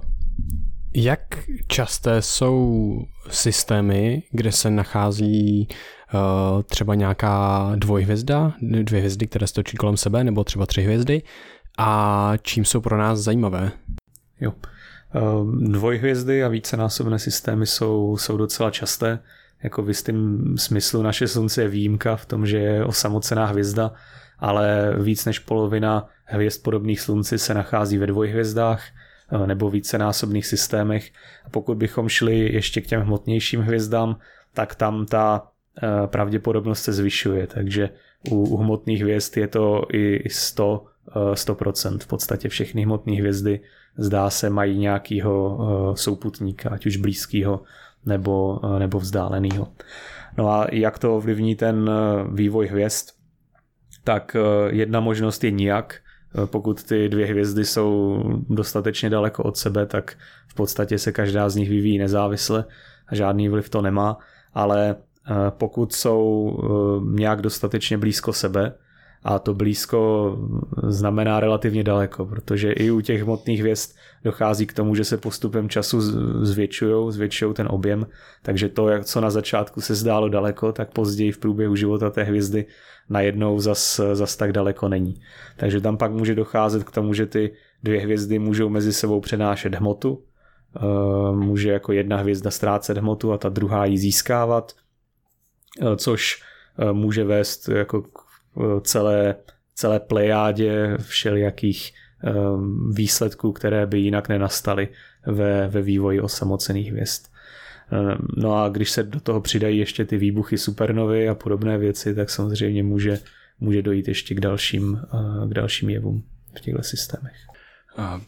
jak časté jsou systémy, kde se nachází uh, třeba nějaká dvojhvězda, dvě hvězdy, které stočí kolem sebe, nebo třeba tři hvězdy, a čím jsou pro nás zajímavé? Jo. Uh, dvojhvězdy a vícenásobné systémy jsou, jsou docela časté. Jako v jistém smyslu naše slunce je výjimka v tom, že je osamocená hvězda, ale víc než polovina hvězd podobných slunci se nachází ve dvojhvězdách – Eh, nebo vícenásobných systémech. A pokud bychom šli ještě k těm hmotnějším hvězdám, tak tam ta eh, pravděpodobnost se zvyšuje, takže u, hmotných hvězd je to i 100, 100%. Eh, v podstatě všechny hmotné hvězdy zdá se mají nějakého souputníka, ať už blízkého nebo, nebo vzdáleného. No a jak to ovlivní ten vývoj hvězd? Tak jedna možnost je nijak, Eh, pokud ty dvě hvězdy jsou dostatečně daleko od sebe, tak v podstatě se každá z nich vyvíjí nezávisle a žádný vliv to nemá, ale eh, pokud jsou eh, nějak dostatečně blízko sebe a to blízko znamená relativně daleko, protože i u těch hmotných hvězd dochází k tomu, že se postupem času zvětšují, zvětšují ten objem, takže to, jak co na začátku se zdálo daleko, tak později v průběhu života té hvězdy najednou zas, zas tak daleko není. Takže tam pak může docházet k tomu, že ty dvě hvězdy můžou mezi sebou přenášet hmotu, eh, může jako jedna hvězda ztrácet hmotu a ta druhá ji získávat, eh, což eh, může vést jako k celé, celé plejádě všelijakých výsledků, které by jinak nenastaly ve, ve vývoji osamocených hvězd. No a když se do toho přidají ještě ty výbuchy supernovy a podobné věci, tak samozřejmě může, může dojít ještě k dalším, k dalším jevům v těchto systémech.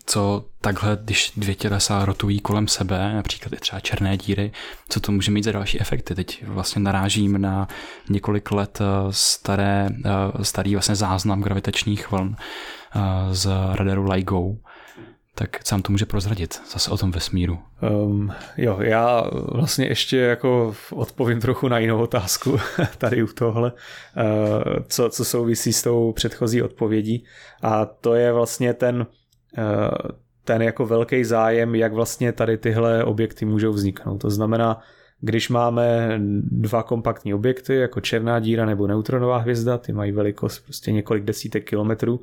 Co takhle, když dvě tělesa rotují kolem sebe, například i třeba černé díry, co to může mít za další efekty? Teď vlastně narážím na několik let eh, staré, eh, starý vlastně záznam gravitačních vln eh, z radaru LIGO. Tak co nám to může prozradit zase o tom vesmíru? Um, jo, já vlastně ještě jako odpovím trochu na jinou otázku tady u tohle, co, co souvisí s tou předchozí odpovědí a to je vlastně ten ten jako velký zájem, jak vlastně tady tyhle objekty můžou vzniknout. To znamená, když máme dva kompaktní objekty, jako černá díra nebo neutronová hvězda, ty mají velikost prostě několik desítek kilometrů,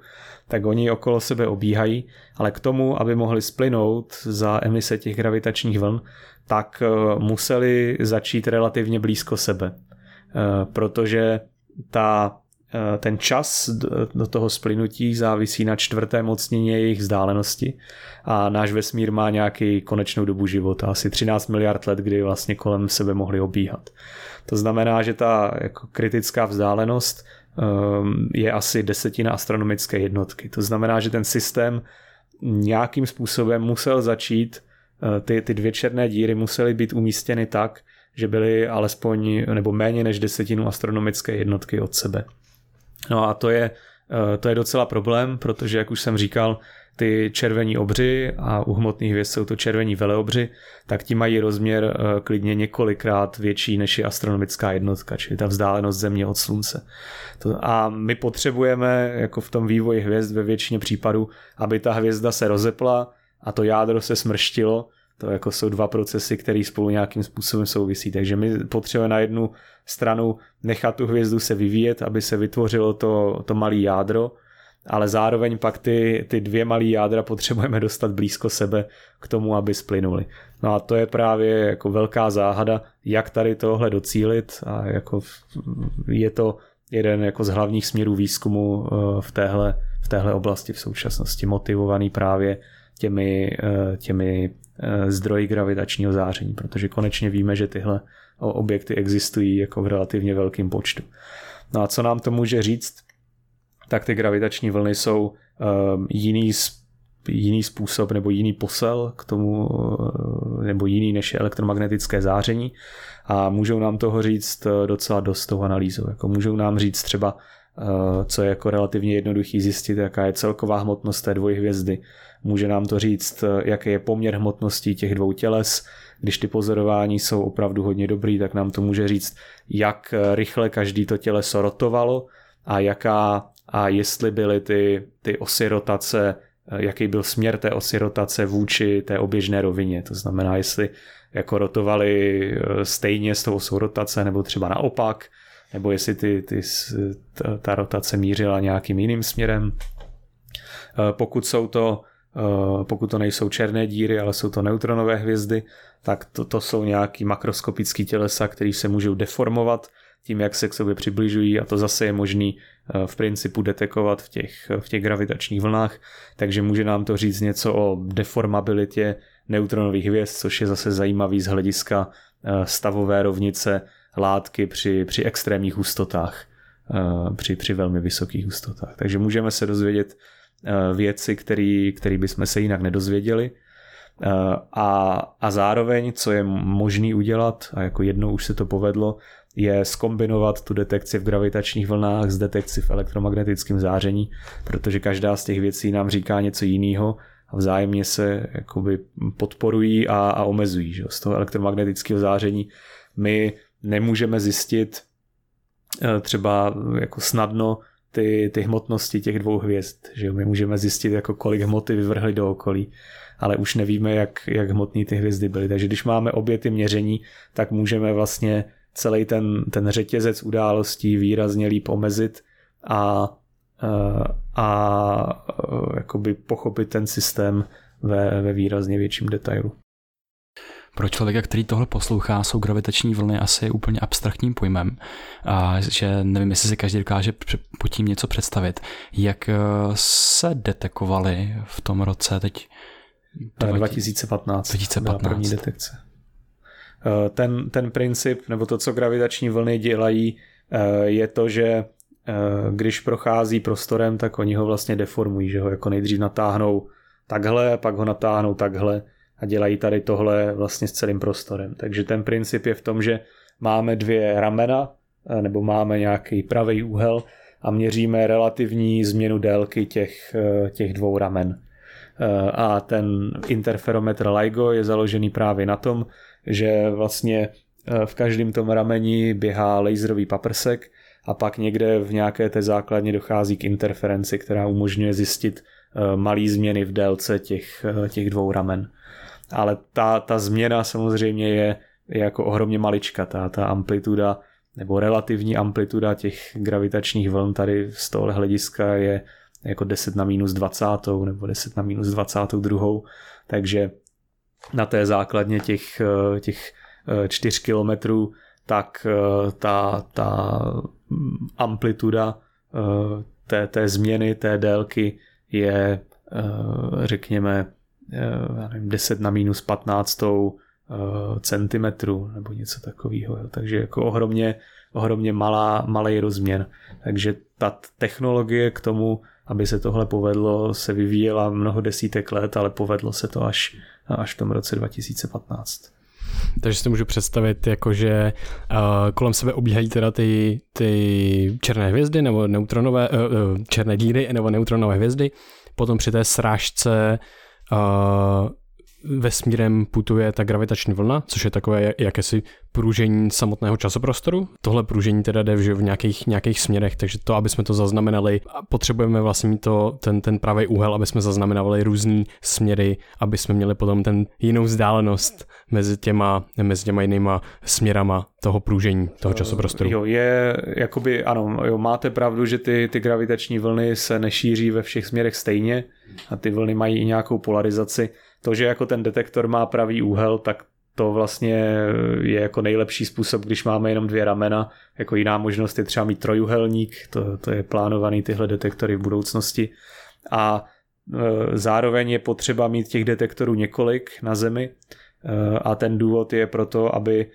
tak oni okolo sebe obíhají, ale k tomu, aby mohli splynout za emise těch gravitačních vln, tak eh, museli začít relativně blízko sebe. Eh, protože ta ten čas do toho splynutí závisí na čtvrté mocnině jejich vzdálenosti a náš vesmír má nějaký konečnou dobu života, asi 13 miliard let, kdy vlastně kolem sebe mohli obíhat. To znamená, že ta jako kritická vzdálenost ehm, je asi desetina astronomické jednotky. To znamená, že ten systém nějakým způsobem musel začít, eh, ty, ty dvě černé díry musely být umístěny tak, že byly alespoň nebo méně než desetinu astronomické jednotky od sebe. No a to je, eh, to je docela problém, protože jak už jsem říkal, ty červení obři a u hmotných hvězd jsou to červení veleobři, tak ti mají rozměr eh, klidně několikrát větší než je astronomická jednotka, čili ta vzdálenost Země od Slunce. A my potřebujeme jako v tom vývoji hvězd ve většině případů, aby ta hvězda se rozepla a to jádro se smrštilo, to jako jsou dva procesy, které spolu nějakým způsobem souvisí. Takže my potřebujeme na jednu stranu nechat tu hvězdu se vyvíjet, aby se vytvořilo to, to malé jádro, ale zároveň pak ty, ty dvě malé jádra potřebujeme dostat blízko sebe k tomu, aby splynuli. No a to je právě jako velká záhada, jak tady tohle docílit a jako je to jeden jako z hlavních směrů výzkumu eh, v téhle, v téhle oblasti v současnosti, motivovaný právě těmi, eh, těmi zdroji gravitačního záření, protože konečně víme, že tyhle objekty existují jako v relativně velkém počtu. No a co nám to může říct? Tak ty gravitační vlny jsou um, jiný, jiný způsob nebo jiný posel k tomu, uh, nebo jiný než elektromagnetické záření a můžou nám toho říct docela dost tou analýzou. Jako můžou nám říct třeba, co je jako relativně jednoduchý zjistit, jaká je celková hmotnost té dvojhvězdy. Může nám to říct, jaký je poměr hmotnosti těch dvou těles, když ty pozorování jsou opravdu hodně dobrý, tak nám to může říct, jak rychle každý to těleso rotovalo a jaká a jestli byly ty, ty osy rotace, jaký byl směr té osy rotace vůči té oběžné rovině. To znamená, jestli jako rotovali eh, stejně s tou osou rotace, nebo třeba naopak, nebo jestli ty, ty, ta, ta rotace mířila nějakým jiným směrem. Eh, pokud jsou to Eh, pokud to nejsou černé díry, ale jsou to neutronové hvězdy, tak to, to jsou nějaký makroskopický tělesa, které se můžou deformovat tím, jak se k sobě přibližují a to zase je možný eh, v principu detekovat v těch, v těch gravitačních vlnách, takže může nám to říct něco o deformabilitě neutronových hvězd, což je zase zajímavý z hlediska eh, stavové rovnice látky při, při extrémních hustotách, při, při velmi vysokých hustotách. Takže můžeme se dozvědět Eh, věci, které bychom se jinak nedozvěděli. Eh, a, a zároveň, co je možný udělat, a jako jednou už se to povedlo, je skombinovat tu detekci v gravitačních vlnách s detekci v elektromagnetickém záření, protože každá z těch věcí nám říká něco jiného a vzájemně se jakoby podporují a, a omezují. Že? Z toho elektromagnetického záření my nemůžeme zjistit eh, třeba jako snadno ty, ty hmotnosti těch dvou hvězd. Že my můžeme zjistit, jako kolik hmoty vyvrhly do okolí, ale už nevíme, jak, jak hmotný ty hvězdy byly. Takže když máme obě ty měření, tak můžeme vlastně celý ten, ten řetězec událostí výrazně líp omezit a, a jakoby pochopit ten systém ve, ve výrazně větším detailu. Pro člověka, který tohle poslouchá, jsou gravitační vlny asi úplně abstraktním pojmem, a že nevím, jestli si každý dokáže pod tím něco představit. Jak eh, se detekovaly v tom roce teď? 2015. 2015. první detekce. Eh, ten, ten princip, nebo to, co gravitační vlny dělají, eh, je to, že když prochází prostorem, tak oni ho vlastně deformují, že ho jako nejdřív natáhnou takhle, pak ho natáhnou takhle a dělají tady tohle vlastně s celým prostorem. Takže ten princip je v tom, že máme dvě ramena eh, nebo máme nějaký pravý úhel a měříme relativní změnu délky těch, eh, těch dvou ramen. Eh, a ten interferometr LIGO je založený právě na tom, že vlastně v každém tom rameni běhá laserový paprsek a pak někde v nějaké té základně dochází k interferenci, která umožňuje zjistit malé změny v délce těch, těch dvou ramen ale ta, ta změna samozřejmě je, je jako ohromně malička, ta, ta amplituda nebo relativní amplituda těch gravitačních vln tady z tohohle hlediska je jako 10 na minus 20 nebo 10 na minus 22, takže na té základně těch, těch 4 kilometrů tak ta, ta amplituda té, té změny, té délky je řekněme já nevím, 10 na minus 15 eh, centimetru nebo něco takového. Takže jako ohromně, ohromně malá, malý rozměr. Takže ta technologie k tomu, aby se tohle povedlo, se vyvíjela mnoho desítek let, ale povedlo se to až, až v tom roce 2015. Takže si to můžu představit, jako že uh, kolem sebe obíhají teda ty, ty černé hvězdy nebo neutronové, uh, černé díry nebo neutronové hvězdy. Potom při té srážce uh, vesmírem putuje ta gravitační vlna, což je takové jakési pružení samotného časoprostoru. Tohle pružení teda jde v nějakých, nějakých směrech, takže to, aby jsme to zaznamenali, potřebujeme vlastně to, ten, ten pravý úhel, aby jsme zaznamenali různé směry, aby jsme měli potom ten jinou vzdálenost mezi těma, mezi těma jinýma směrama toho pružení, toho časoprostoru. Jo, je, jakoby, ano, jo, máte pravdu, že ty, ty gravitační vlny se nešíří ve všech směrech stejně a ty vlny mají i nějakou polarizaci. To, že jako ten detektor má pravý úhel, tak to vlastně je jako nejlepší způsob, když máme jenom dvě ramena. Jako jiná možnost je třeba mít trojuhelník, to, to je plánovaný tyhle detektory v budoucnosti. A e, zároveň je potřeba mít těch detektorů několik na Zemi e, a ten důvod je proto, aby e,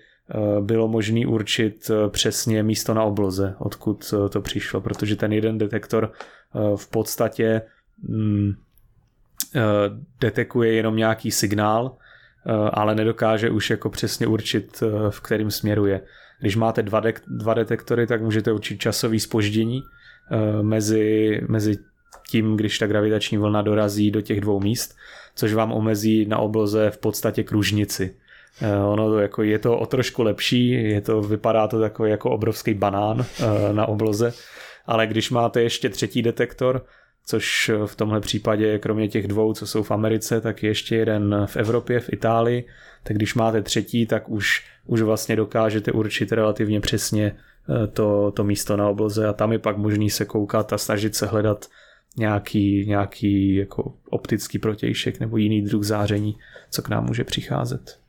bylo možné určit přesně místo na obloze, odkud to přišlo, protože ten jeden detektor v podstatě mm, detekuje jenom nějaký signál, Eh, ale nedokáže už jako přesně určit, eh, v kterém směru je. Když máte dva, de- dva detektory, tak můžete určit časový spoždění eh, mezi, mezi tím, když ta gravitační vlna dorazí do těch dvou míst, což vám omezí na obloze v podstatě kružnici. Ono to jako, je to o trošku lepší, je to, vypadá to takový jako obrovský banán na obloze, ale když máte ještě třetí detektor, což v tomhle případě kromě těch dvou, co jsou v Americe, tak je ještě jeden v Evropě, v Itálii, tak když máte třetí, tak už, už vlastně dokážete určit relativně přesně eh, to, to místo na obloze a tam je pak možný se koukat a snažit se hledat nějaký, nějaký jako optický protějšek nebo jiný druh záření, co k nám může přicházet.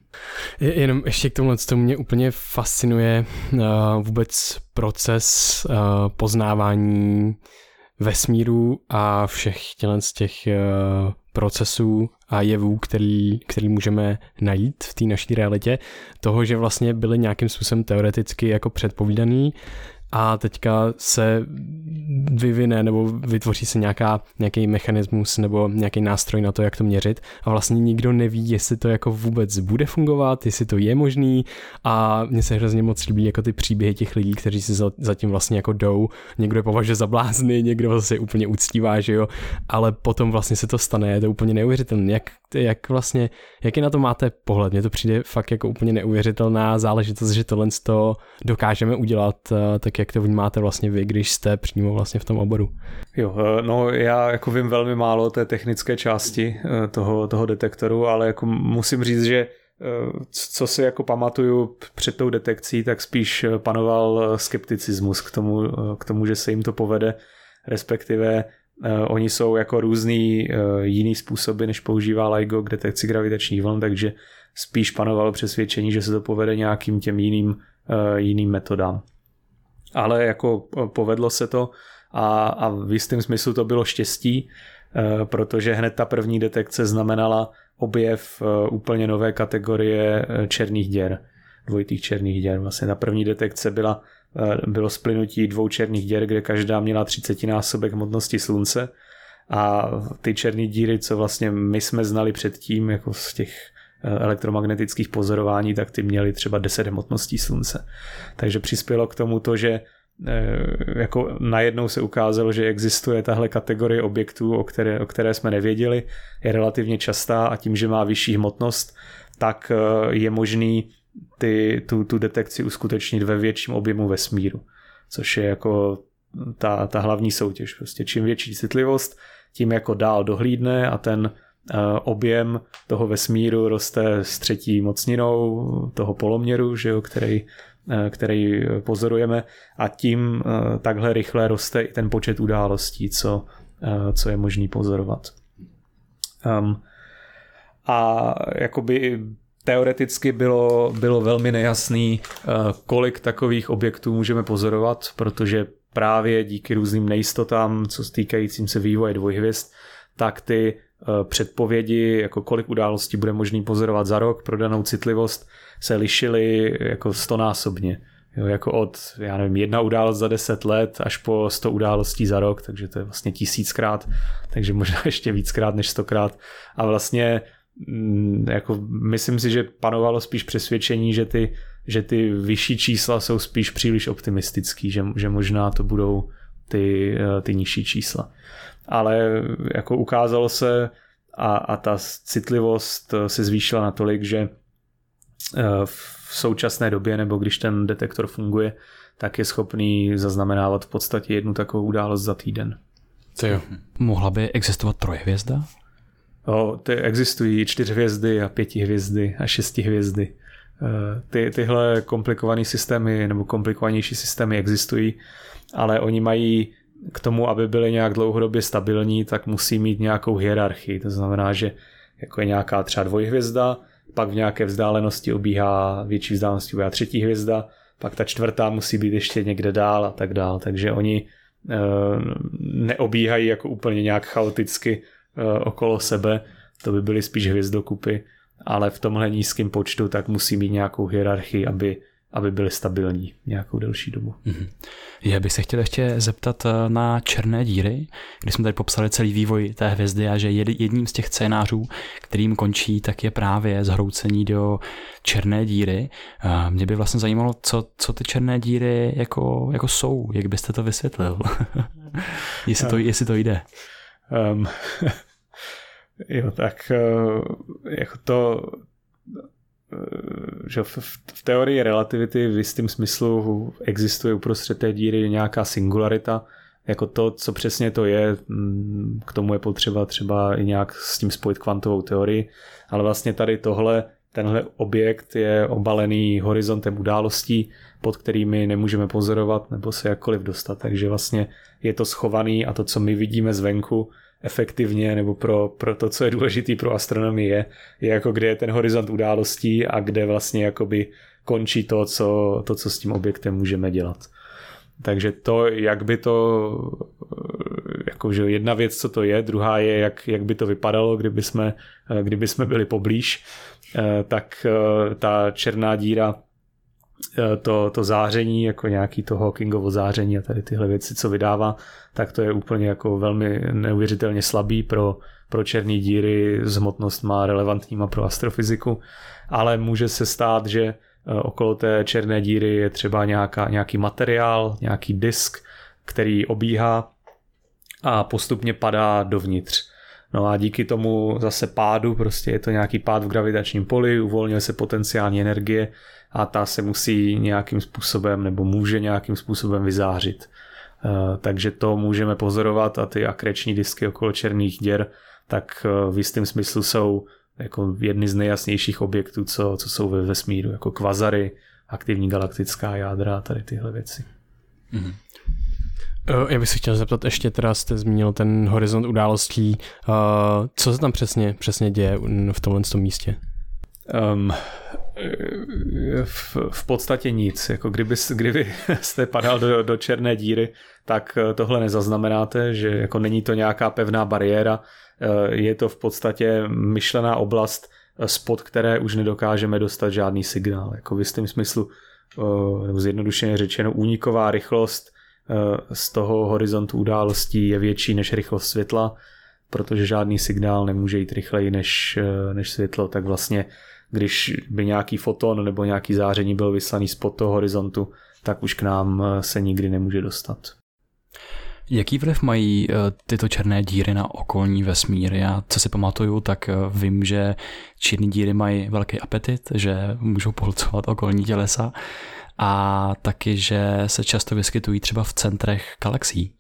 Jenom ještě k tomu, co mě úplně fascinuje uh, vůbec proces uh, poznávání vesmíru a všech z těch eh, procesů a jevů, který, který můžeme najít v té naší realitě, toho, že vlastně byly nějakým způsobem teoreticky jako předpovídaný a teďka se vyvine nebo vytvoří se nějaká, nějaký mechanismus nebo nějaký nástroj na to, jak to měřit. A vlastně nikdo neví, jestli to jako vůbec bude fungovat, jestli to je možný. A mně se hrozně moc líbí jako ty příběhy těch lidí, kteří si zatím vlastně jako jdou, někdo je považuje za blázny, někdo zase úplně uctívá, že jo, ale potom vlastně se to stane, je to úplně neuvěřitelné, jak, jak vlastně, jaký na to máte pohled, mně to přijde fakt jako úplně neuvěřitelná záležitost, že tohle to dokážeme udělat, tak tak jak to vnímáte vlastně vy, když jste přímo vlastně v tom oboru? Jo, no já jako vím velmi málo té technické části toho, toho detektoru, ale jako musím říct, že co si jako pamatuju před tou detekcí, tak spíš panoval skepticismus k tomu, k tomu, že se jim to povede, respektive oni jsou jako různý jiný způsoby, než používá LIGO k detekci gravitačních vln, takže spíš panovalo přesvědčení, že se to povede nějakým těm jiným, jiným metodám. Ale jako povedlo se to a, a v jistém smyslu to bylo štěstí, protože hned ta první detekce znamenala objev eh, úplně nové kategorie eh, černých děr, dvojitých černých děr. Vlastně ta první detekce byla, eh, bylo splynutí dvou černých děr, kde každá měla 30 násobek hmotnosti slunce a ty černé díry, co vlastně my jsme znali předtím, jako z těch elektromagnetických pozorování, tak ty měly třeba 10 hmotností slunce. Takže přispělo k tomu to, že Eh, jako najednou se ukázalo, že existuje tahle kategorie objektů, o které, o které jsme nevěděli, je relativně častá a tím, že má vyšší hmotnost, tak eh, je možný ty, tu, tu detekci uskutečnit ve větším objemu vesmíru, což je jako ta, ta hlavní soutěž. Prostě čím větší citlivost, tím jako dál dohlídne a ten eh, objem toho vesmíru roste s třetí mocninou toho poloměru, že jo, který Eh, který pozorujeme a tím eh, takhle rychle roste i ten počet událostí, co, eh, co je možný pozorovat. Um, a jakoby teoreticky bylo, bylo velmi nejasný, kolik takových objektů můžeme pozorovat, protože právě díky různým nejistotám, co stýkajícím se vývoje dvojhvězd, tak ty předpovědi, jako kolik událostí bude možný pozorovat za rok pro danou citlivost, se lišily jako stonásobně. Jo, jako od, já nevím, jedna událost za deset let až po sto událostí za rok, takže to je vlastně tisíckrát, takže možná ještě víckrát než stokrát. A vlastně mm, jako myslím si, že panovalo spíš přesvědčení, že ty, že ty vyšší čísla jsou spíš příliš optimistický, že, že možná to budou ty, eh, ty nižší čísla. Ale jako ukázalo se a, a ta citlivost se zvýšila natolik, že Eh, v současné době, nebo když ten detektor funguje, tak je schopný zaznamenávat v podstatě jednu takovou událost za týden. To jo. Mohla by existovat trojhvězda? O, ty existují čtyři hvězdy a pěti hvězdy a šesti hvězdy. Eh, ty, tyhle komplikované systémy nebo komplikovanější systémy existují, ale oni mají k tomu, aby byly nějak dlouhodobě stabilní, tak musí mít nějakou hierarchii. To znamená, že jako je nějaká třeba dvojhvězda, pak v nějaké vzdálenosti obíhá, větší vzdálenosti obíhá třetí hvězda, pak ta čtvrtá musí být ještě někde dál a tak dál. Takže oni e, neobíhají jako úplně nějak chaoticky e, okolo sebe, to by byly spíš hvězdokupy, ale v tomhle nízkém počtu tak musí mít nějakou hierarchii, aby aby byly stabilní nějakou delší dobu. Mm-hmm. Já bych se chtěl ještě zeptat eh, na černé díry, kdy jsme tady popsali celý vývoj té hvězdy a že jedním z těch scénářů, kterým končí, tak je právě zhroucení do černé díry. Mě by vlastně zajímalo, co, co ty černé díry jako, jako jsou, jak byste to vysvětlil, jestli, to, jestli to jde. Um, jo, tak eh, jako to, že v, v teorii relativity v jistém smyslu existuje uprostřed té díry nějaká singularita, jako to, co přesně to je, mm, k tomu je potřeba třeba i nějak s tím spojit kvantovou teorii, ale vlastně tady tohle, tenhle objekt je obalený horizontem událostí, pod kterými nemůžeme pozorovat nebo se jakkoliv dostat, takže vlastně je to schovaný a to, co my vidíme zvenku, efektivně nebo pro, pro to, co je důležitý pro astronomii je, je jako kde je ten horizont událostí a kde vlastně jakoby končí to, co, to, co s tím objektem můžeme dělat. Takže to, jak by to, jakože jedna věc, co to je, druhá je, jak, jak by to vypadalo, kdyby jsme, kdyby jsme byli poblíž, eh, tak eh, ta černá díra to, to záření, jako nějaký to Hawkingovo záření a tady tyhle věci, co vydává, tak to je úplně jako velmi neuvěřitelně slabý pro, pro černé díry, s má relevantníma pro astrofyziku, ale může se stát, že eh, okolo té černé díry je třeba nějaká, nějaký materiál, nějaký disk, který obíhá a postupně padá dovnitř. No a díky tomu zase pádu, prostě je to nějaký pád v gravitačním poli, uvolňuje se potenciální energie a ta se musí nějakým způsobem nebo může nějakým způsobem vyzářit. Eh, takže to můžeme pozorovat a ty akreční disky okolo černých děr tak eh, v jistém smyslu jsou jako jedny z nejjasnějších objektů, co, co jsou ve vesmíru, jako kvazary, aktivní galaktická jádra a tady tyhle věci. Mm-hmm. Já bych se chtěl zeptat ještě, teda jste zmínil ten horizont událostí. Co se tam přesně, přesně děje v tomhle tom místě? Um, v, v podstatě nic. Jako kdyby, kdyby jste padal do, do černé díry, tak eh, tohle nezaznamenáte, že jako není to nějaká pevná bariéra, eh, je to v podstatě myšlená oblast, eh, spod které už nedokážeme dostat žádný signál. Jako v jistém smyslu, zjednodušeně řečeno, úniková rychlost z toho horizontu událostí je větší než rychlost světla, protože žádný signál nemůže jít rychleji než, než světlo, tak vlastně když by nějaký foton nebo nějaký záření byl vyslaný spod toho horizontu, tak už k nám se nikdy nemůže dostat. Jaký vliv mají eh, tyto černé díry na okolní vesmír? Já, co si pamatuju, tak eh, vím, že černé díry mají velký apetit, že můžou pohlcovat okolní tělesa a taky, že se často vyskytují třeba v centrech galaxií.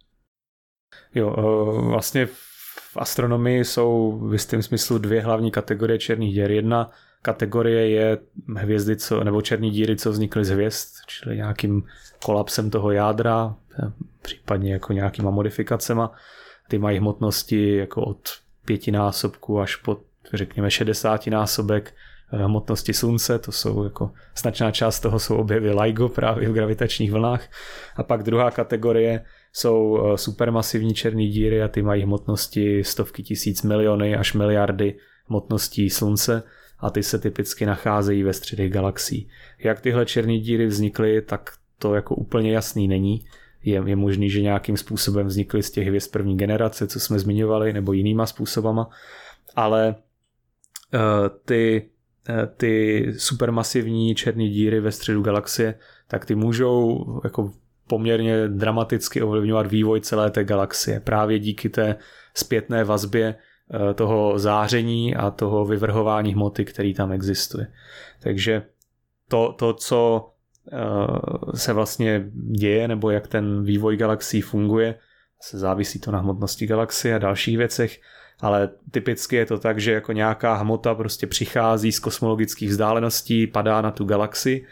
Jo, eh, vlastně v astronomii jsou v jistém smyslu dvě hlavní kategorie černých děr. Jedna kategorie je hvězdy, co, nebo černé díry, co vznikly z hvězd, čili nějakým kolapsem toho jádra, případně jako nějakýma modifikacema. Ty mají hmotnosti jako od pětinásobku až po řekněme 60 násobek eh, hmotnosti slunce, to jsou jako značná část toho jsou objevy LIGO právě v gravitačních vlnách. A pak druhá kategorie jsou eh, supermasivní černé díry a ty mají hmotnosti stovky tisíc miliony až miliardy hmotností slunce a ty se typicky nacházejí ve středech galaxií. Jak tyhle černé díry vznikly, tak to jako úplně jasný není. Je, je možný, že nějakým způsobem vznikly z těch hvězd první generace, co jsme zmiňovali, nebo jinýma způsobama, ale uh, ty, uh, ty supermasivní černé díry ve středu galaxie, tak ty můžou jako poměrně dramaticky ovlivňovat vývoj celé té galaxie. Právě díky té zpětné vazbě Eh, toho záření a toho vyvrhování hmoty, který tam existuje. Takže to, to co eh, se vlastně děje, nebo jak ten vývoj galaxií funguje, se závisí to na hmotnosti galaxie a dalších věcech, ale typicky je to tak, že jako nějaká hmota prostě přichází z kosmologických vzdáleností, padá na tu galaxii.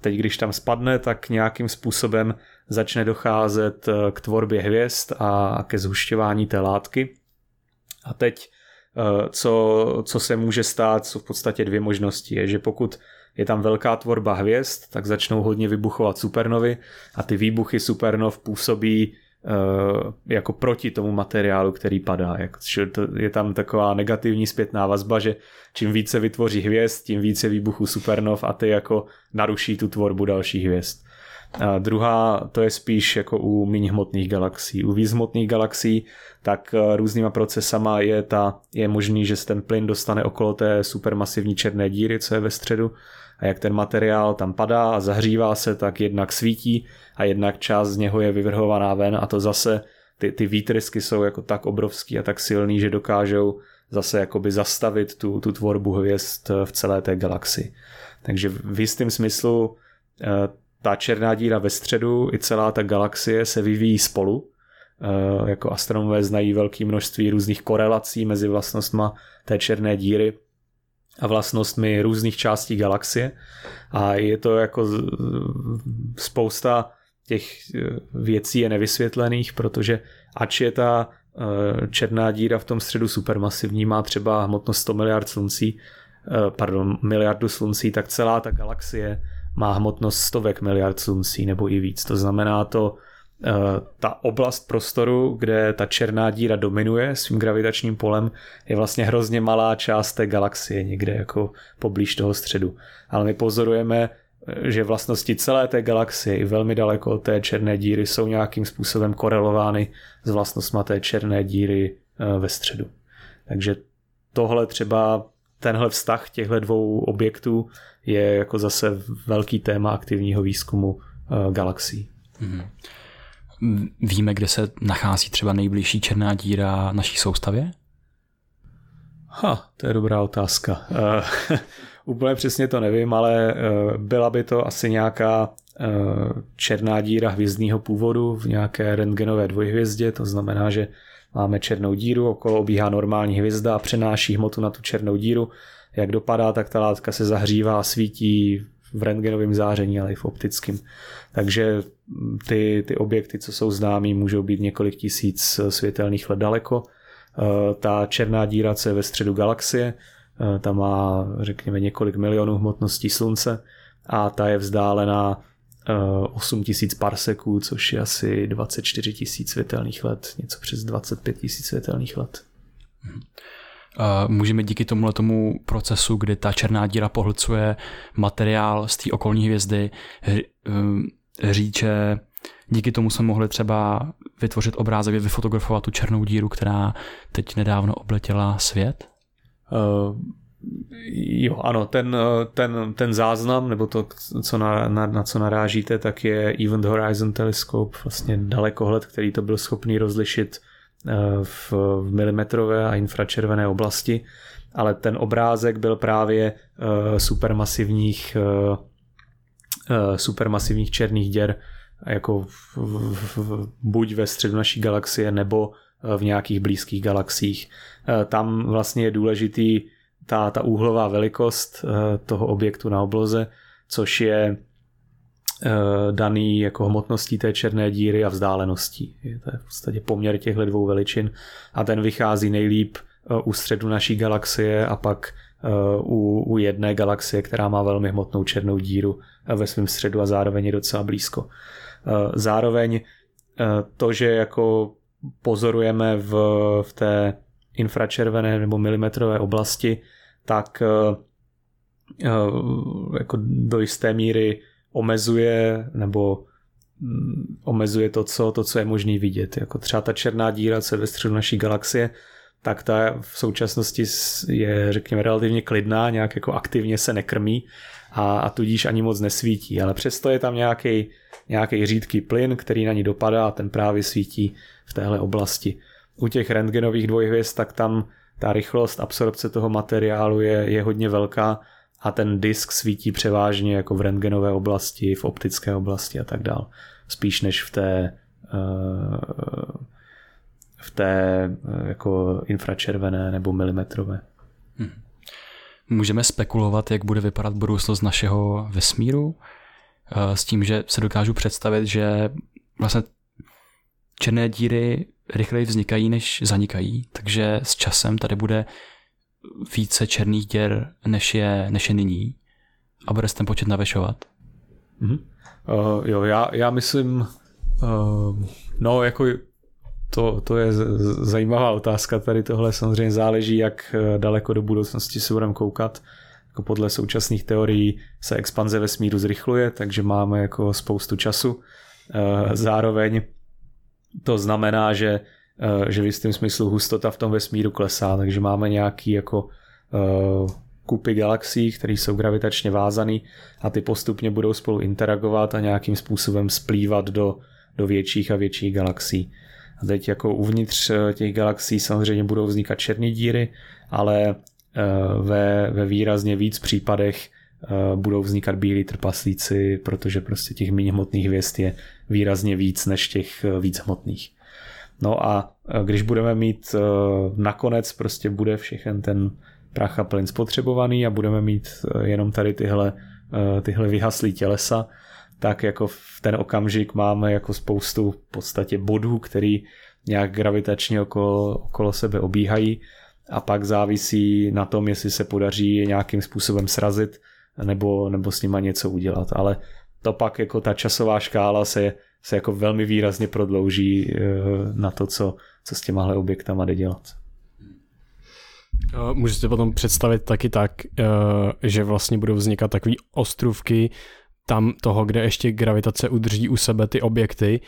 Teď, když tam spadne, tak nějakým způsobem začne docházet eh, k tvorbě hvězd a ke zhušťování té látky. A teď, eh, co, co se může stát, jsou v podstatě dvě možnosti. Je, že pokud je tam velká tvorba hvězd, tak začnou hodně vybuchovat supernovy a ty výbuchy supernov působí uh, jako proti tomu materiálu, který padá. Je tam taková negativní zpětná vazba, že čím více vytvoří hvězd, tím více výbuchů supernov a ty jako naruší tu tvorbu dalších hvězd. A druhá, to je spíš jako u méně hmotných galaxií. U víc hmotných galaxií, tak eh, různýma procesama je, ta, je možný, že se ten plyn dostane okolo té supermasivní černé díry, co je ve středu. A jak ten materiál tam padá a zahřívá se, tak jednak svítí a jednak část z něho je vyvrhovaná ven a to zase ty, ty výtrysky jsou jako tak obrovský a tak silný, že dokážou zase jakoby zastavit tu, tu tvorbu hvězd v celé té galaxii. Takže v jistém smyslu eh, ta černá díra ve středu i celá ta galaxie se vyvíjí spolu. Eh, jako astronomové znají velké množství různých korelací mezi vlastnostma té černé díry a vlastnostmi různých částí galaxie. A je to jako spousta těch eh, věcí je nevysvětlených, protože ač je ta eh, černá díra v tom středu supermasivní, má třeba hmotnost 100 miliard sluncí, pardon, miliardu sluncí, tak celá ta galaxie má hmotnost stovek miliard sluncí nebo i víc. To znamená to, eh, ta oblast prostoru, kde ta černá díra dominuje svým gravitačním polem, je vlastně hrozně malá část té galaxie, někde jako poblíž toho středu. Ale my pozorujeme, eh, že vlastnosti celé té galaxie i velmi daleko od té černé díry jsou nějakým způsobem korelovány s vlastnostmi té černé díry eh, ve středu. Takže tohle třeba tenhle vztah těchto dvou objektů je jako zase velký téma aktivního výzkumu uh, galaxií. Mm-hmm. Víme, kde se nachází třeba nejbližší černá díra naší soustavě? Ha, to je dobrá otázka. Uh, úplně přesně to nevím, ale uh, byla by to asi nějaká uh, černá díra hvězdného původu v nějaké rentgenové dvojhvězdě, to znamená, že máme černou díru, okolo obíhá normální hvězda a přenáší hmotu na tu černou díru. Jak dopadá, tak ta látka se zahřívá a svítí v rentgenovém záření, ale i v optickém. Takže ty, ty objekty, co jsou známí, můžou být několik tisíc světelných let daleko. Eh, ta černá díra, co je ve středu galaxie, eh, ta má, řekněme, několik milionů hmotností slunce a ta je vzdálená 8000 eh, parseků, což je asi 24 tisíc světelných let, něco přes 25 tisíc světelných let. Můžeme díky tomuhle tomu procesu, kdy ta černá díra pohlcuje materiál z té okolní hvězdy, říct, že díky tomu jsme mohli třeba vytvořit obrázek, vyfotografovat tu černou díru, která teď nedávno obletěla svět? Jo, ano, ten, ten, ten záznam, nebo to, co na, na, na co narážíte, tak je Event Horizon Telescope, vlastně dalekohled, který to byl schopný rozlišit eh, v, v milimetrové a infračervené oblasti, ale ten obrázek byl právě uh, supermasivních uh, supermasivních černých děr, jako v, v, v, buď ve středu naší galaxie nebo v nějakých blízkých galaxiích. Tam vlastně je důležitý ta, ta úhlová velikost eh, toho objektu na obloze, což je daný jako hmotností té černé díry a vzdáleností. To je v podstatě poměr těchto dvou veličin a ten vychází nejlíp u středu naší galaxie a pak u, u jedné galaxie, která má velmi hmotnou černou díru ve svém středu a zároveň je docela blízko. Eh, zároveň eh, to, že jako pozorujeme v, v té infračervené nebo milimetrové oblasti, tak eh, jako do jisté míry omezuje nebo mm, omezuje to, co, to, co je možné vidět. Jako třeba ta černá díra, co je ve středu naší galaxie, tak ta v současnosti je, řekněme, relativně klidná, nějak jako aktivně se nekrmí a, a tudíž ani moc nesvítí, ale přesto je tam nějaký nějaký řídký plyn, který na ní dopadá a ten právě svítí v téhle oblasti. U těch rentgenových dvojhvězd, tak tam ta rychlost absorpce toho materiálu je, je hodně velká a ten disk svítí převážně jako v rentgenové oblasti, v optické oblasti a tak dál. Spíš než v té eh, v té eh, jako infračervené nebo milimetrové. Hmm. Můžeme spekulovat, jak bude vypadat budoucnost našeho vesmíru? Eh, s tím, že se dokážu představit, že vlastně černé díry rychleji vznikají, než zanikají, takže s časem tady bude více černých děr, než je, než je nyní a bude se ten počet navyšovat. Mm-hmm. Uh, jo, já, já myslím, uh, no jako to, to je zajímavá otázka, tady tohle samozřejmě záleží, jak daleko do budoucnosti se budeme koukat. Jako podle současných teorií se expanze vesmíru zrychluje, takže máme jako spoustu času. Eh, zároveň to znamená, že, eh, že v jistém smyslu hustota v tom vesmíru klesá, takže máme nějaký jako eh, kupy galaxií, které jsou gravitačně vázané a ty postupně budou spolu interagovat a nějakým způsobem splývat do, do větších a větších galaxií. A teď jako uvnitř těch galaxií samozřejmě budou vznikat černé díry, ale Eh, ve, ve výrazně víc případech eh, budou vznikat bílí trpaslíci, protože prostě těch méně hmotných hvězd je výrazně víc než těch eh, víc hmotných. No a když budeme mít nakonec prostě bude všechen ten prach a plyn spotřebovaný a budeme mít jenom tady tyhle, tyhle vyhaslý tělesa, tak jako v ten okamžik máme jako spoustu v podstatě bodů, který nějak gravitačně okolo, okolo sebe obíhají a pak závisí na tom, jestli se podaří nějakým způsobem srazit nebo, nebo s nima něco udělat. Ale to pak jako ta časová škála se, se jako velmi výrazně prodlouží eh, na to, co, co s těmahle objektama jde dělat. Eh, můžete potom představit taky tak, eh, že vlastně budou vznikat takové ostrůvky tam toho, kde ještě gravitace udrží u sebe ty objekty,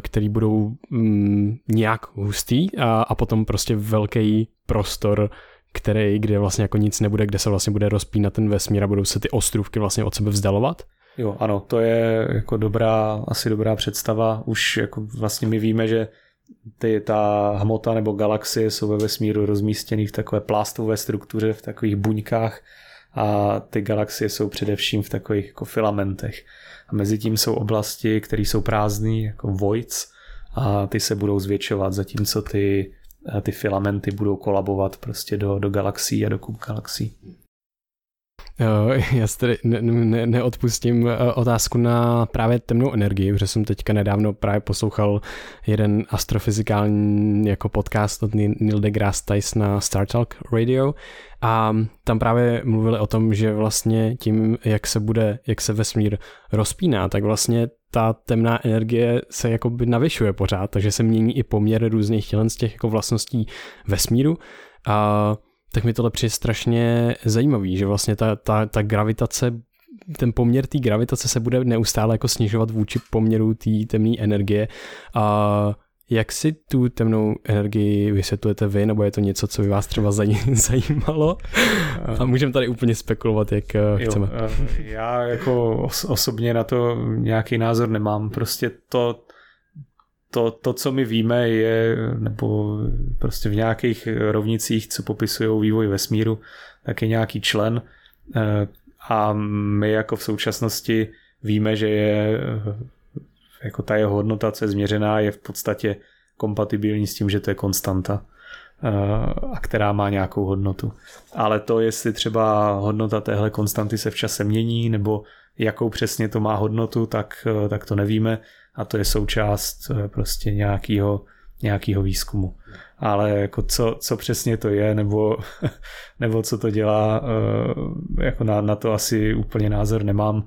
které budou mm, nějak hustý a, a potom prostě velký prostor, který, kde vlastně jako nic nebude, kde se vlastně bude rozpínat ten vesmír a budou se ty ostrůvky vlastně od sebe vzdalovat? Jo, ano, to je jako dobrá, asi dobrá představa. Už jako vlastně my víme, že ty, ta hmota nebo galaxie jsou ve vesmíru rozmístěny v takové plástové struktuře, v takových buňkách a ty galaxie jsou především v takových jako filamentech. A mezi tím jsou oblasti, které jsou prázdné, jako voids, a ty se budou zvětšovat, zatímco ty, ty filamenty budou kolabovat prostě do, do galaxií a do kup galaxií. Já si tady ne, ne, neodpustím eh, otázku na právě temnou energii, protože jsem teďka nedávno právě poslouchal jeden astrofyzikální jako podcast od Neil deGrasse Tyson na Star Talk Radio a tam právě mluvili o tom, že vlastně tím, jak se bude, jak se vesmír rozpíná, tak vlastně ta temná energie se jakoby navyšuje pořád, takže se mění i poměr různých tělen z těch jako vlastností vesmíru a tak mi tohle přijde strašně zajímavý, že vlastně ta, ta, ta gravitace ten poměr té gravitace se bude neustále jako snižovat vůči poměru té temné energie a jak si tu temnou energii vysvětlujete vy, nebo je to něco, co by vás třeba zajímalo? A můžeme tady úplně spekulovat, jak eh, jo, chceme. Eh, já jako osobně na to nějaký názor nemám. Prostě to, to, to, co my víme, je, nebo prostě v nějakých rovnicích, co popisují vývoj vesmíru, tak je nějaký člen eh, a my jako v současnosti víme, že je jako ta jeho hodnota, co je změřená, je v podstatě kompatibilní s tím, že to je konstanta eh, a která má nějakou hodnotu. Ale to, jestli třeba hodnota téhle konstanty se v čase mění, nebo jakou přesně to má hodnotu, tak, eh, tak to nevíme a to je součást eh, prostě nějakého nějakého výzkumu. Ale jako co, co přesně to je, nebo, nebo co to dělá, jako na, na to asi úplně názor nemám.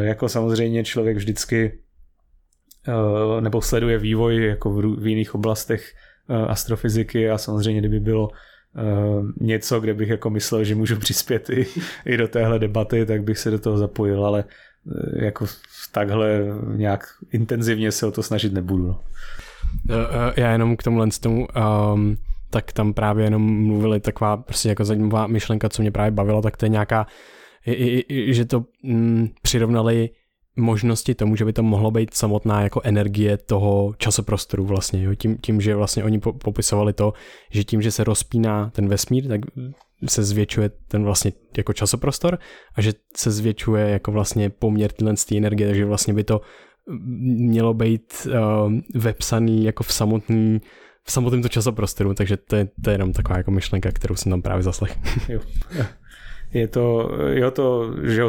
Jako samozřejmě člověk vždycky Eh, nebo sleduje vývoj jako v, jiných oblastech eh, astrofyziky a samozřejmě kdyby bylo eh, něco, kde bych jako myslel, že můžu přispět i, i do téhle debaty, tak bych se do toho zapojil, ale jako takhle nějak intenzivně se o to snažit nebudu. No. Já jenom k tomu tomu, um, tak tam právě jenom mluvili taková prostě jako zajímavá myšlenka, co mě právě bavila, tak to je nějaká, že to mm, přirovnali možnosti tomu, že by to mohlo být samotná jako energie toho časoprostoru vlastně, jo? Tím, tím, že vlastně oni popisovali to, že tím, že se rozpíná ten vesmír, tak se zvětšuje ten vlastně jako časoprostor a že se zvětšuje jako vlastně poměr tyhle energie, takže vlastně by to mělo být uh, vepsaný jako v samotný v samotném to časoprostoru, takže to je, to je jenom taková jako myšlenka, kterou jsem tam právě zaslech. Jo. Je to, jo to, že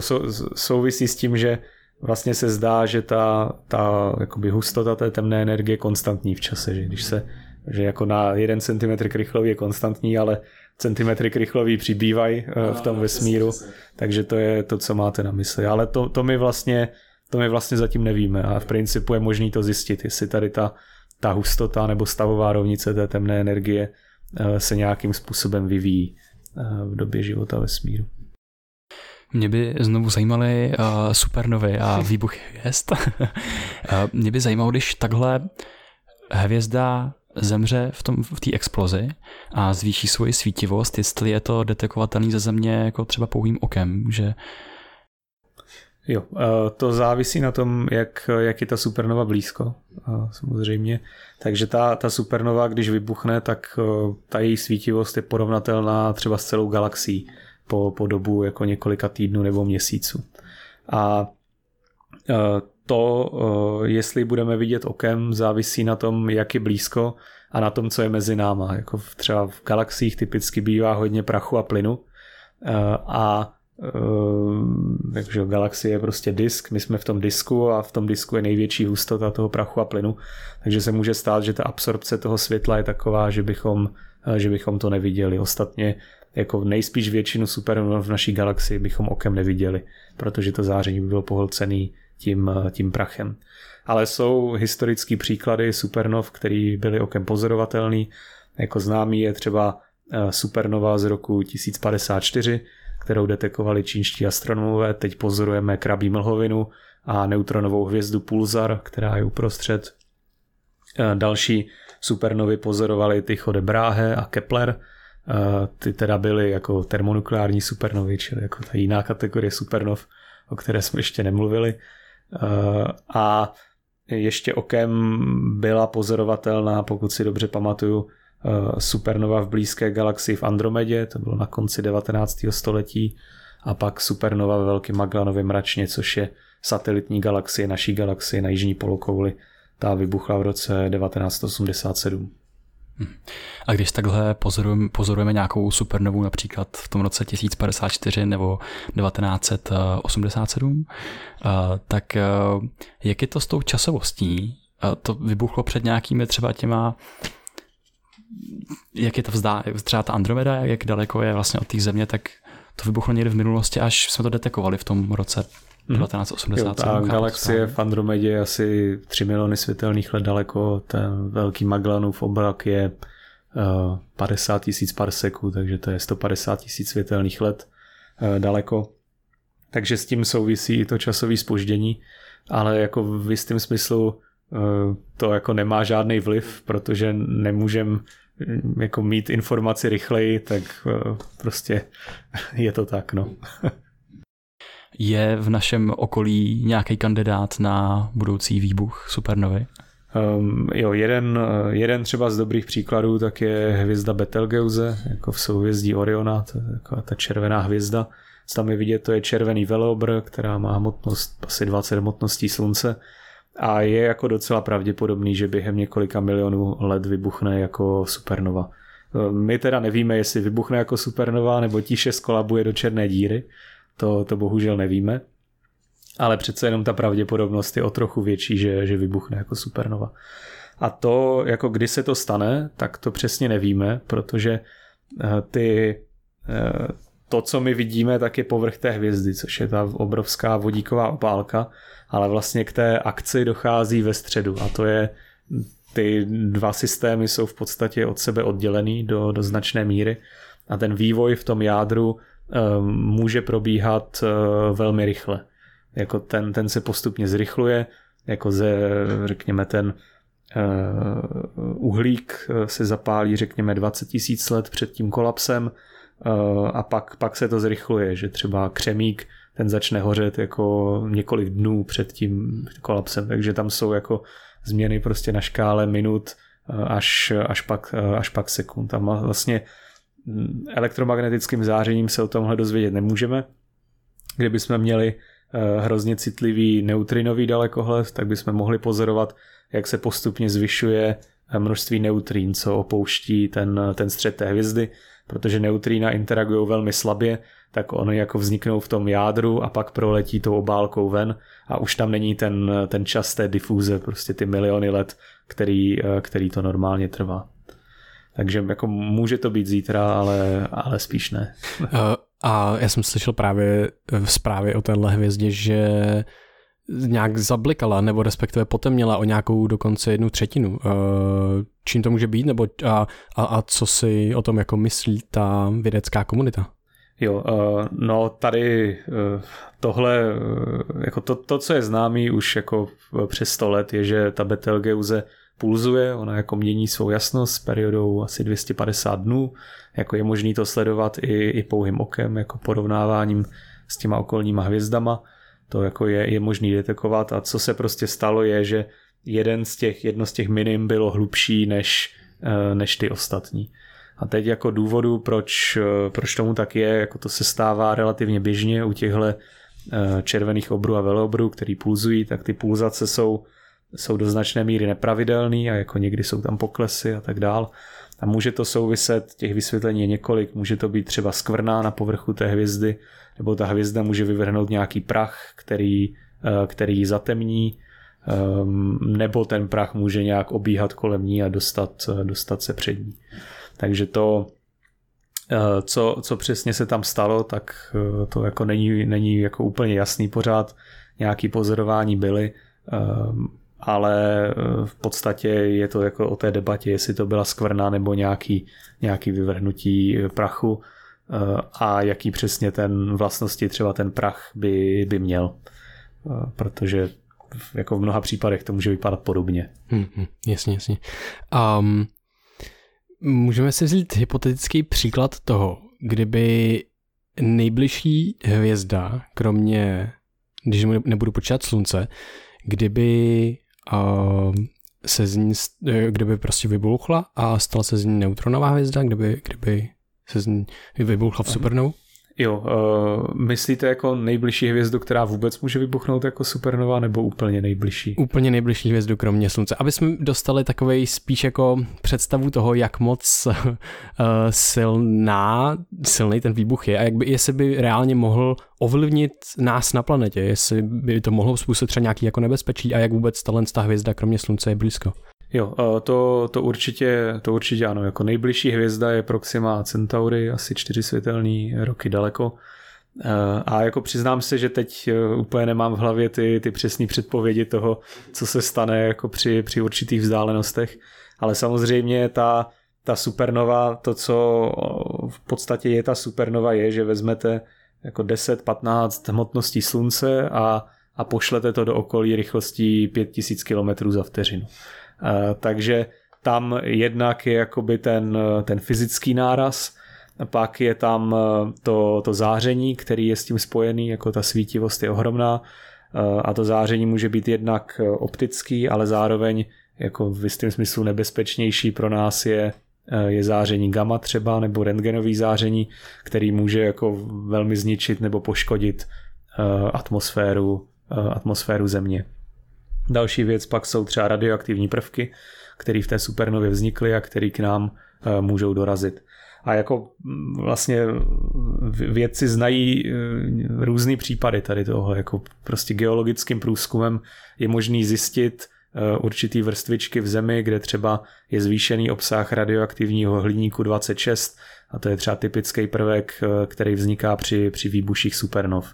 souvisí s tím, že vlastně se zdá, že ta, ta jakoby hustota té temné energie je konstantní v čase, že když se že jako na jeden centimetr krychlový je konstantní, ale centimetry krychlový přibývají eh, v tom vesmíru, takže to je to, co máte na mysli. Ale to, to my vlastně to my vlastně zatím nevíme a v principu je možný to zjistit, jestli tady ta, ta hustota nebo stavová rovnice té temné energie eh, se nějakým způsobem vyvíjí eh, v době života vesmíru. Mě by znovu zajímaly uh, supernovy a výbuchy hvězd. uh, mě by zajímalo, když takhle hvězda zemře v, tom, v té explozi a zvýší svoji svítivost, jestli je to detekovatelný ze země jako třeba pouhým okem, že Jo, to závisí na tom, jak, jak je ta supernova blízko, samozřejmě. Takže ta, ta supernova, když vybuchne, tak ta její svítivost je porovnatelná třeba s celou galaxií po, po dobu jako několika týdnů nebo měsíců. A to, e, jestli budeme vidět okem, závisí na tom, jak je blízko a na tom, co je mezi náma. Jako třeba v galaxiích typicky bývá hodně prachu a plynu e, a takže galaxie je prostě disk, my jsme v tom disku a v tom disku je největší hustota toho prachu a plynu, takže se může stát, že ta absorpce toho světla je taková, že bychom, že bychom to neviděli. Ostatně jako nejspíš většinu supernov v naší galaxii bychom okem neviděli, protože to záření by bylo pohlcený tím, tím prachem. Ale jsou historické příklady supernov, které byly okem pozorovatelný. Jako známý je třeba eh, supernova z roku 1054, kterou detekovali čínští astronomové. Teď pozorujeme krabí mlhovinu a neutronovou hvězdu Pulsar, která je uprostřed. Eh, další supernovy pozorovali Tycho de Brahe a Kepler, ty teda byly jako termonukleární supernovy, čili jako ta jiná kategorie supernov, o které jsme ještě nemluvili. A ještě okem byla pozorovatelná, pokud si dobře pamatuju, eh, supernova v blízké galaxii v Andromedě, to bylo na konci 19. století, a pak supernova ve Velkém Magellanově mračně, což je satelitní galaxie naší galaxie na jižní polokouli. Ta vybuchla v roce 1987. A když takhle pozorujeme, pozorujeme nějakou supernovu například v tom roce 1054 nebo 1987, eh, tak eh, jak je to s tou časovostí? Eh, to vybuchlo před nějakými třeba těma jak je to vzdá, třeba ta Andromeda, jak daleko je vlastně od té země, tak to vybuchlo někde v minulosti, až jsme to detekovali v tom roce 1980. Jo, ta galaxie v Andromedě je asi 3 miliony světelných let daleko, ten velký Magellanův oblak je 50 tisíc parseků, takže to je 150 tisíc světelných let uh, daleko. Takže s tím souvisí i to časové spoždění, ale jako v jistém smyslu uh, to jako nemá žádný vliv, protože nemůžem jako mít informaci rychleji, tak prostě je to tak, no. Je v našem okolí nějaký kandidát na budoucí výbuch supernovy? Um, jo, jeden, jeden třeba z dobrých příkladů tak je hvězda Betelgeuse, jako v souhvězdí Oriona, to je taková ta červená hvězda. Tam je vidět, to je červený velobr, která má hmotnost asi 20 hmotností slunce a je jako docela pravděpodobný, že během několika milionů let vybuchne jako supernova. My teda nevíme, jestli vybuchne jako supernova nebo tiše skolabuje do černé díry, to, to bohužel nevíme, ale přece jenom ta pravděpodobnost je o trochu větší, že, že vybuchne jako supernova. A to, jako kdy se to stane, tak to přesně nevíme, protože eh, ty, eh, to, co my vidíme, tak je povrch té hvězdy, což je ta obrovská vodíková opálka, ale vlastně k té akci dochází ve středu. A to je ty dva systémy jsou v podstatě od sebe oddělený do, do značné míry. A ten vývoj v tom jádru může probíhat eh, velmi rychle. Jako ten, ten se postupně zrychluje, jako ze, řekněme, ten eh, uhlík eh, se zapálí, řekněme, 20 tisíc let před tím kolapsem a pak, pak se to zrychluje, že třeba křemík ten začne hořet jako několik dnů před tím kolapsem, takže tam jsou jako změny prostě na škále minut až, až, pak, až pak sekund. Tam vlastně elektromagnetickým zářením se o tomhle dozvědět nemůžeme. Kdybychom měli eh, hrozně citlivý neutrinový dalekohled, tak bychom mohli pozorovat, jak se postupně zvyšuje eh, množství neutrín, co opouští ten, ten střed té hvězdy, protože neutrína interagují velmi slabě, tak oni jako vzniknou v tom jádru a pak proletí tou obálkou ven a už tam není ten, ten čas té difuze, prostě ty miliony let, který, eh, který to normálně trvá. Takže jako může to být zítra, ale, ale spíš ne. A já jsem slyšel právě v zprávě o téhle hvězdě, že nějak zablikala, nebo respektive potemněla o nějakou dokonce jednu třetinu. Čím to může být, nebo a, a, a co si o tom jako myslí ta vědecká komunita? Jo, no tady tohle, jako to, to, co je známý už jako přes 100 let, je, že ta Betelgeuse pulzuje, ona jako mění svou jasnost s periodou asi 250 dnů, jako je možný to sledovat i, i pouhým okem, jako porovnáváním s těma okolníma hvězdama, to jako je, je možný detekovat a co se prostě stalo je, že jeden z těch, jedno z těch minim bylo hlubší než, eh, než ty ostatní. A teď jako důvodu, proč, eh, proč tomu tak je, jako to se stává relativně běžně u těchto eh, červených obrů a velobrů, který pulzují, tak ty pulzace jsou jsou do značné míry nepravidelný a jako někdy jsou tam poklesy a tak dál. A může to souviset, těch vysvětlení je několik, může to být třeba skvrná na povrchu té hvězdy, nebo ta hvězda může vyvrhnout nějaký prach, který, eh, který ji zatemní, ehm, nebo ten prach může nějak obíhat kolem ní a dostat, dostat se před ní. Takže to, eh, co, co přesně se tam stalo, tak eh, to jako není, není jako úplně jasný pořád. Nějaký pozorování byly, ehm, ale eh, v podstatě je to jako o té debatě, jestli to byla skvrna nebo nějaký, nějaký vyvrhnutí prachu eh, a jaký přesně ten vlastnosti třeba ten prach by, by měl. Eh, protože jako v mnoha případech to může vypadat podobně. Hmm, jasně, jasně. Um, můžeme si vzít hypotetický příklad toho, kdyby nejbližší hvězda, kromě, když nebudu počítat slunce, kdyby se z ní, kdyby prostě vybuchla a stala se z ní neutronová hvězda, kdyby, kdyby se z ní vybuchla v supernovu? Jo, uh, myslíte jako nejbližší hvězdu, která vůbec může vybuchnout jako supernova, nebo úplně nejbližší? Úplně nejbližší hvězdu kromě Slunce. Aby jsme dostali takový spíš jako představu toho, jak moc uh, silná, silný ten výbuch je a jak by, jestli by reálně mohl ovlivnit nás na planetě, jestli by to mohlo způsobit třeba nějaký jako nebezpečí a jak vůbec ta hvězda kromě Slunce je blízko. Jo, to, to, určitě, to určitě ano. Jako nejbližší hvězda je Proxima Centauri, asi čtyři světelný roky daleko. A jako přiznám se, že teď e, úplně nemám v hlavě ty, ty přesné předpovědi toho, co se stane jako při, při určitých vzdálenostech. Ale samozřejmě ta, ta supernova, to, co v podstatě je ta supernova, je, že vezmete jako 10-15 hmotností slunce a, a pošlete to do okolí rychlostí 5000 km za vteřinu. Eh, takže tam jednak je jakoby ten, ten fyzický náraz, pak je tam eh, to, to záření, který je s tím spojený, jako ta svítivost je ohromná eh, a to záření může být jednak optický, ale zároveň jako v jistém smyslu nebezpečnější pro nás je, je záření gamma třeba nebo rentgenový záření, který může jako velmi zničit nebo poškodit atmosféru, atmosféru Země. Další věc pak jsou třeba radioaktivní prvky, které v té supernově vznikly a které k nám eh, můžou dorazit. A jako mm, vlastně vědci znají eh, různý případy tady toho, jako prostě geologickým průzkumem je možný zjistit eh, určitý vrstvičky v zemi, kde třeba je zvýšený obsah radioaktivního hliníku 26 a to je třeba typický prvek, který vzniká při, při výbuších supernov.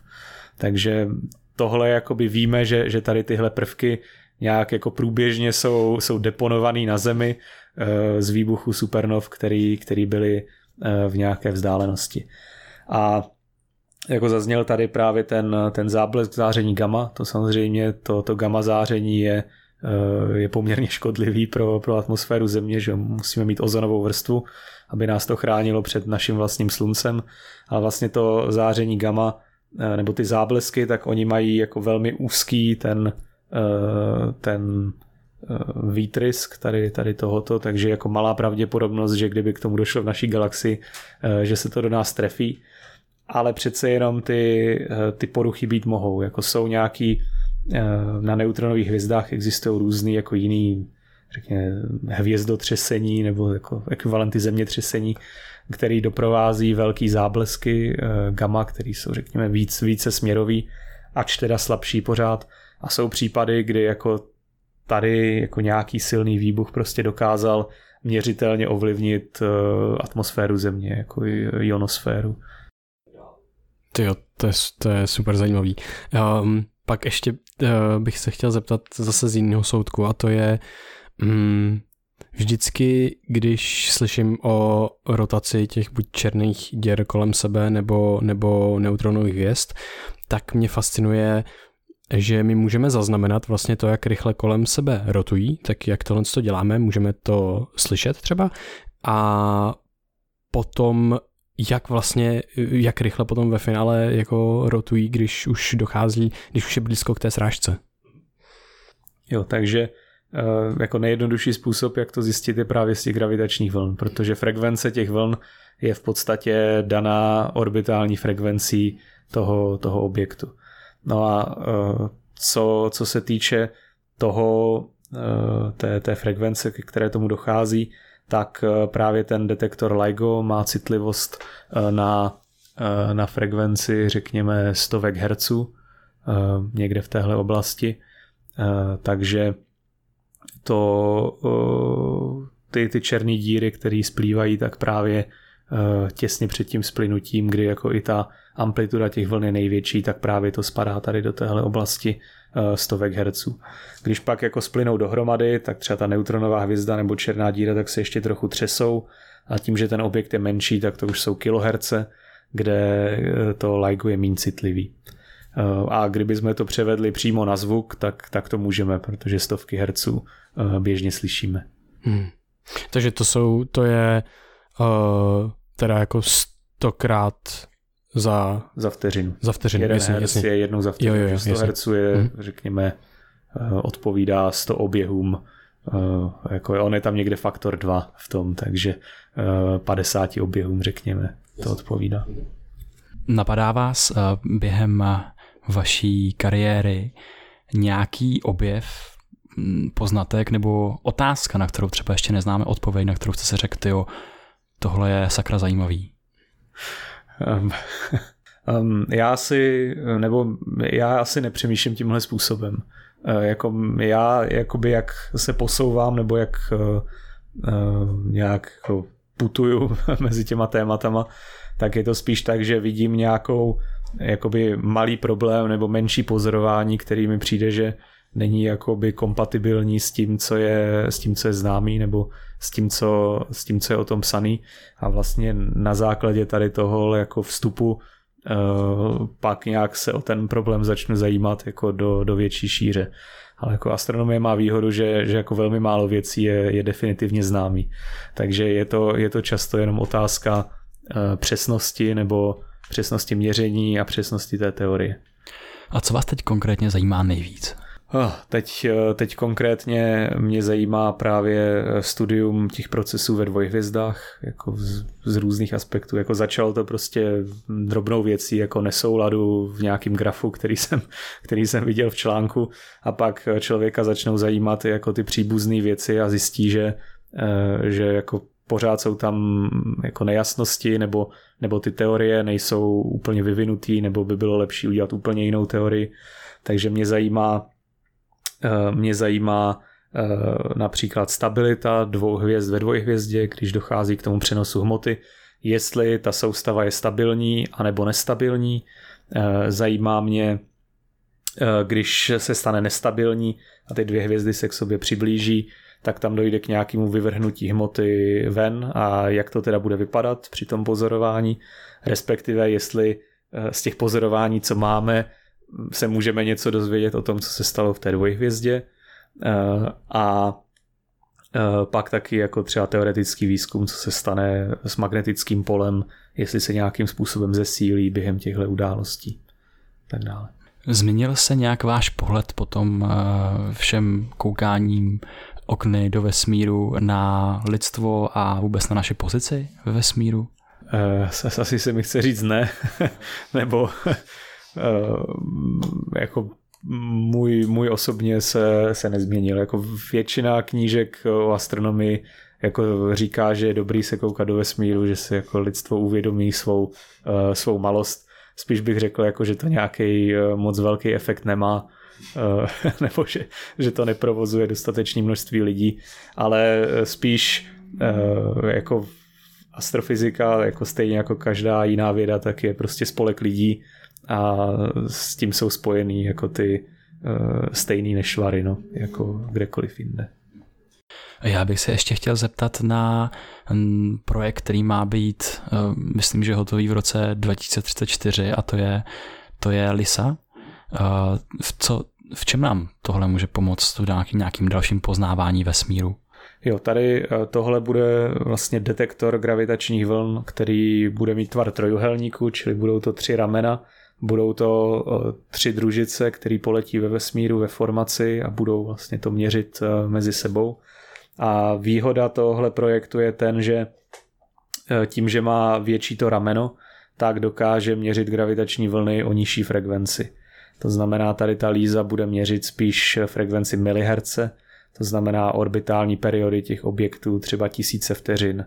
Takže tohle jakoby víme, že, že tady tyhle prvky nějak jako průběžně jsou, jsou deponovaný na zemi eh, z výbuchu supernov, který, který byly eh, v nějaké vzdálenosti. A jako zazněl tady právě ten, ten záblesk záření gamma, to samozřejmě to, to gamma záření je, eh, je poměrně škodlivý pro, pro atmosféru Země, že musíme mít ozonovou vrstvu, aby nás to chránilo před naším vlastním sluncem, ale vlastně to záření gamma nebo ty záblesky, tak oni mají jako velmi úzký ten, eh, ten eh, výtrysk tady, tady tohoto, takže jako malá pravděpodobnost, že kdyby k tomu došlo v naší galaxii, že se to do nás trefí. Ale přece jenom ty, ty poruchy být mohou. Jako jsou nějaký na neutronových hvězdách existují různý jako jiný řekněme, hvězdotřesení nebo jako ekvivalenty zemětřesení, který doprovází velký záblesky eh, gamma, který jsou řekněme víc, více směrový, ač teda slabší pořád. A jsou případy, kdy jako tady jako nějaký silný výbuch prostě dokázal měřitelně ovlivnit eh, atmosféru Země, jako ionosféru. Tyjo, to je, to je super zajímavý. Um, pak ještě uh, bych se chtěl zeptat zase z jiného soudku a to je, um, Vždycky, když slyším o rotaci těch buď černých děr kolem sebe nebo, nebo neutronových hvězd, tak mě fascinuje, že my můžeme zaznamenat vlastně to, jak rychle kolem sebe rotují, tak jak tohle to děláme, můžeme to slyšet třeba a potom jak vlastně, jak rychle potom ve finále jako rotují, když už dochází, když už je blízko k té srážce. Jo, takže jako nejjednodušší způsob, jak to zjistit, je právě z těch gravitačních vln, protože frekvence těch vln je v podstatě daná orbitální frekvencí toho, toho objektu. No a eh, co, co se týče toho, eh, té, té frekvence, k které tomu dochází, tak právě ten detektor LIGO má citlivost na, na frekvenci, řekněme, stovek herců, někde v téhle oblasti. Takže to ty, ty černé díry, které splývají, tak právě těsně před tím splynutím, kdy jako i ta amplituda těch vln je největší, tak právě to spadá tady do téhle oblasti stovek herců. Když pak jako splynou dohromady, tak třeba ta neutronová hvězda nebo černá díra, tak se ještě trochu třesou a tím, že ten objekt je menší, tak to už jsou kiloherce, kde to LIGO je méně citlivý. Eh, a kdyby jsme to převedli přímo na zvuk, tak, tak to můžeme, protože stovky herců eh, běžně slyšíme. Hmm. Takže to jsou, to je uh, teda jako stokrát za... Za vteřinu. Za vteřinu, Jeden jasně, herc jasně. je jednou za vteřinu, jo, jo, jo, 100 herců je, hmm. řekněme, odpovídá 100 oběhům jako on je tam někde faktor 2 v tom, takže 50 oběhům řekněme, to odpovídá. Napadá vás během vaší kariéry nějaký objev, poznatek nebo otázka, na kterou třeba ještě neznáme odpověď, na kterou jste se řekl, jo, tohle je sakra zajímavý? Um, um, já si, nebo já asi nepřemýšlím tímhle způsobem. Uh, jako já, jakoby jak se posouvám, nebo jak uh, uh, nějak jako putuju mezi těma tématama, tak je to spíš tak, že vidím nějakou jakoby malý problém nebo menší pozorování, který mi přijde, že není jakoby kompatibilní s tím, co je, s tím, co je známý nebo s tím, co, s tím, co je o tom psaný a vlastně na základě tady toho jako vstupu uh, pak nějak se o ten problém začnu zajímat jako do, do větší šíře. Ale jako astronomie má výhodu, že, že jako velmi málo věcí je, je definitivně známý. Takže je to, je to často jenom otázka uh, přesnosti nebo přesnosti měření a přesnosti té teorie. A co vás teď konkrétně zajímá nejvíc? Ah, teď, eh, teď konkrétně mě zajímá právě eh, studium těch procesů ve dvojhvězdách jako z, z různých aspektů. Jako začalo to prostě drobnou věcí jako nesouladu v nějakém grafu, který jsem, který jsem viděl v článku a pak člověka začnou zajímat jako ty příbuzné věci a zjistí, že, eh, že jako pořád jsou tam jako nejasnosti nebo, nebo ty teorie nejsou úplně vyvinutý nebo by bylo lepší udělat úplně jinou teorii. Takže mě zajímá Eh, mě zajímá eh, například stabilita dvou hvězd ve dvojhvězdě, když dochází k tomu přenosu hmoty, jestli ta soustava je stabilní anebo nestabilní. Eh, zajímá mě, když se stane nestabilní a ty dvě hvězdy se k sobě přiblíží, tak tam dojde k nějakému vyvrhnutí hmoty ven a jak to teda bude vypadat při tom pozorování, respektive jestli z těch pozorování, co máme, se můžeme něco dozvědět o tom, co se stalo v té dvojhvězdě eh, a eh, pak taky jako třeba teoretický výzkum, co se stane s magnetickým polem, jestli se nějakým způsobem zesílí během těchto událostí. Tak dále. Změnil se nějak váš pohled po tom eh, všem koukáním okny do vesmíru na lidstvo a vůbec na naše pozici ve vesmíru? Asi se mi chce říct ne, nebo Eh, jako můj, můj osobně se, se nezměnil. Jako většina knížek o astronomii jako říká, že je dobrý se koukat do vesmíru, že se jako lidstvo uvědomí svou, uh, svou malost. Spíš bych řekl, jako, že to nějaký uh, moc velký efekt nemá, uh, nebo že, že to neprovozuje dostatečné množství lidí, ale spíš uh, jako astrofyzika, jako stejně jako každá jiná věda, tak je prostě spolek lidí, a s tím jsou spojený jako ty stejný nešvary, no, jako kdekoliv jinde. Já bych se ještě chtěl zeptat na mm, projekt, který má být, myslím, že hotový v roce 2034 a to je, to je LISA. Co, v čem nám tohle může pomoct v nějakým, nějakým dalším poznávání vesmíru? Jo, tady tohle bude vlastně detektor gravitačních vln, který bude mít tvar trojuhelníku, čili budou to tři ramena, Budou to eh, tři družice, které poletí ve vesmíru ve formaci a budou vlastně to měřit eh, mezi sebou. A výhoda tohle projektu je ten, že eh, tím, že má větší to rameno, tak dokáže měřit gravitační vlny o nižší frekvenci. To znamená, tady ta líza bude měřit spíš frekvenci miliherce, to znamená orbitální periody těch objektů třeba tisíce vteřin,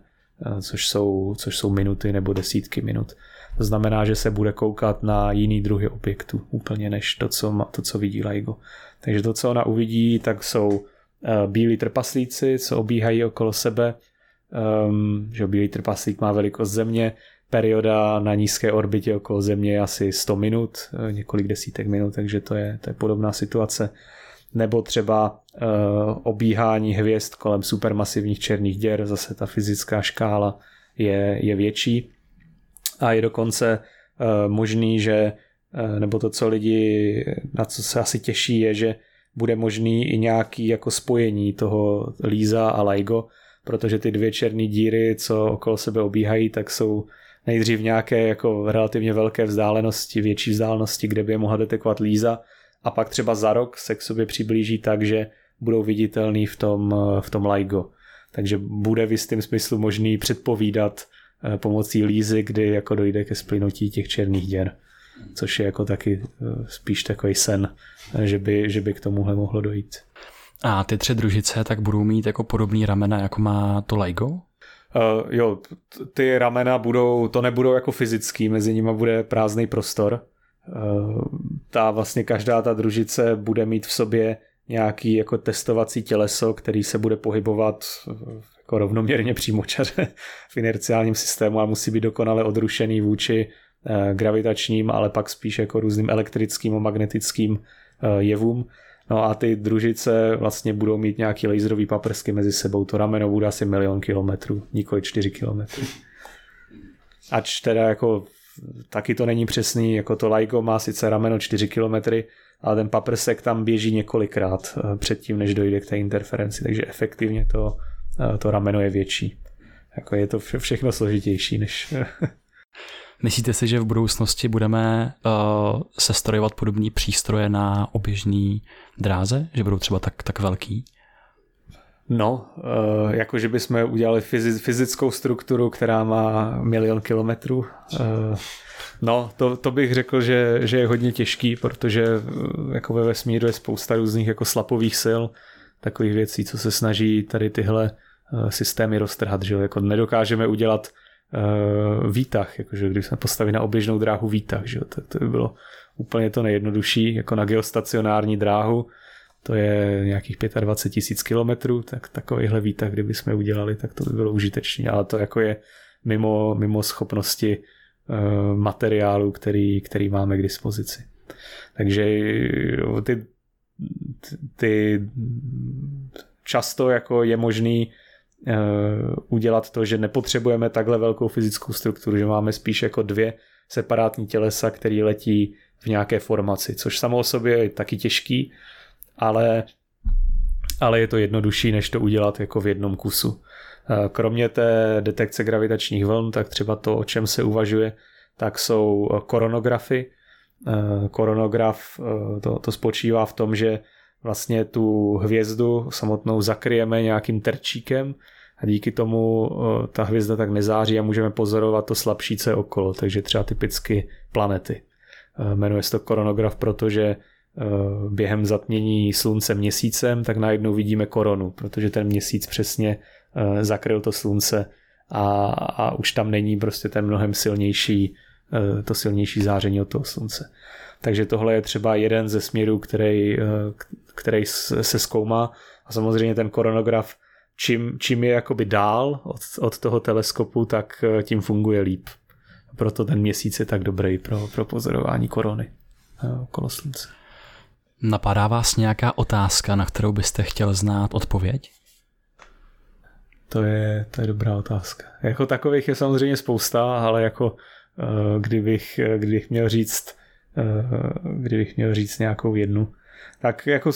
což jsou, což jsou minuty nebo desítky minut. To znamená, že se bude koukat na jiný druhy objektů úplně než to, co, to, co vidí LIGO. Takže to, co ona uvidí, tak jsou eh, bílí trpaslíci, co obíhají okolo sebe. Um, že bílý trpaslík má velikost Země, perioda na nízké orbitě okolo Země je asi 100 minut, eh, několik desítek minut, takže to je, to je podobná situace. Nebo třeba uh, obíhání hvězd kolem supermasivních černých děr, zase ta fyzická škála je, je větší a je dokonce uh, možný, že uh, nebo to, co lidi na co se asi těší, je, že bude možný i nějaký jako spojení toho Líza a LIGO, protože ty dvě černé díry, co okolo sebe obíhají, tak jsou nejdřív nějaké jako relativně velké vzdálenosti, větší vzdálenosti, kde by je mohla detekovat Líza a pak třeba za rok se k sobě přiblíží tak, že budou viditelný v tom, v tom LIGO. Takže bude v jistém smyslu možný předpovídat eh, pomocí lízy, kdy jako dojde ke splynutí těch černých děr. Což je jako taky eh, spíš takový sen, eh, že by, že by k tomuhle mohlo dojít. A ty tři družice tak budou mít jako podobný ramena, jako má to LIGO? Uh, jo, ty ramena budou, to nebudou jako fyzický, mezi nimi bude prázdný prostor. Uh, ta vlastně každá ta družice bude mít v sobě nějaký jako testovací těleso, který se bude pohybovat jako rovnoměrně přímočaře v inerciálním systému a musí být dokonale odrušený vůči eh, gravitačním, ale pak spíš jako různým elektrickým a magnetickým eh, jevům. No a ty družice vlastně budou mít nějaký laserový paprsky mezi sebou. To rameno bude asi milion kilometrů, nikoli čtyři kilometry. Ač teda jako taky to není přesný, jako to LIGO má sice rameno 4 kilometry, ale ten paprsek tam běží několikrát eh, předtím, než dojde k té interferenci, takže efektivně to, eh, to rameno je větší. Jako je to všechno složitější, než... Myslíte si, že v budoucnosti budeme uh, sestrojovat podobné přístroje na oběžný dráze? Že budou třeba tak, tak velký? No, uh, jako že bychom udělali fyzickou strukturu, která má milion kilometrů. Uh, No, to, to bych řekl, že, že je hodně těžký, protože eh, jako ve vesmíru je spousta různých jako slapových sil, takových věcí, co se snaží tady tyhle systémy roztrhat, že jako nedokážeme udělat uh, výtah, jakože když jsme postavili na oběžnou dráhu výtah, že tak to by bylo úplně to nejjednodušší, jako na geostacionární dráhu, to je nějakých 25 tisíc kilometrů, tak takovýhle výtah, kdyby jsme udělali, tak to by bylo užitečné, ale to jako je mimo, mimo schopnosti Eh, materiálu, který, který máme k dispozici. Takže ty, ty často jako je možný uh, udělat to, že nepotřebujeme takhle velkou fyzickou strukturu, že máme spíš jako dvě separátní tělesa, které letí v nějaké formaci, což samo o sobě je taky těžký, ale, ale je to jednodušší, než to udělat jako v jednom kusu. Eh, kromě té detekce gravitačních vln, tak třeba to, o čem se uvažuje, tak jsou eh, koronografy. Eh, koronograf to, to spočívá v tom, že vlastně tu hvězdu samotnou zakryjeme nějakým terčíkem a díky tomu ta hvězda tak nezáří a můžeme pozorovat to slabší, co je okolo, takže třeba typicky planety. Jmenuje se to koronograf, protože během zatmění slunce měsícem, tak najednou vidíme koronu, protože ten měsíc přesně Eh, zakryl to slunce a, a už tam není prostě ten mnohem silnější, eh, to silnější záření od toho slunce. Takže tohle je třeba jeden ze směrů, který, eh, který se zkoumá a samozřejmě ten koronograf, čím, čím je jakoby dál od, od toho teleskopu, tak tím funguje líp. Proto ten měsíc je tak dobrý pro, pro pozorování korony okolo slunce. Napadá vás nějaká otázka, na kterou byste chtěl znát odpověď? To je, to je dobrá otázka. Jako takových je samozřejmě spousta, ale jako eh, kdybych, kdybych měl říct eh, kdybych měl říct nějakou jednu, tak jako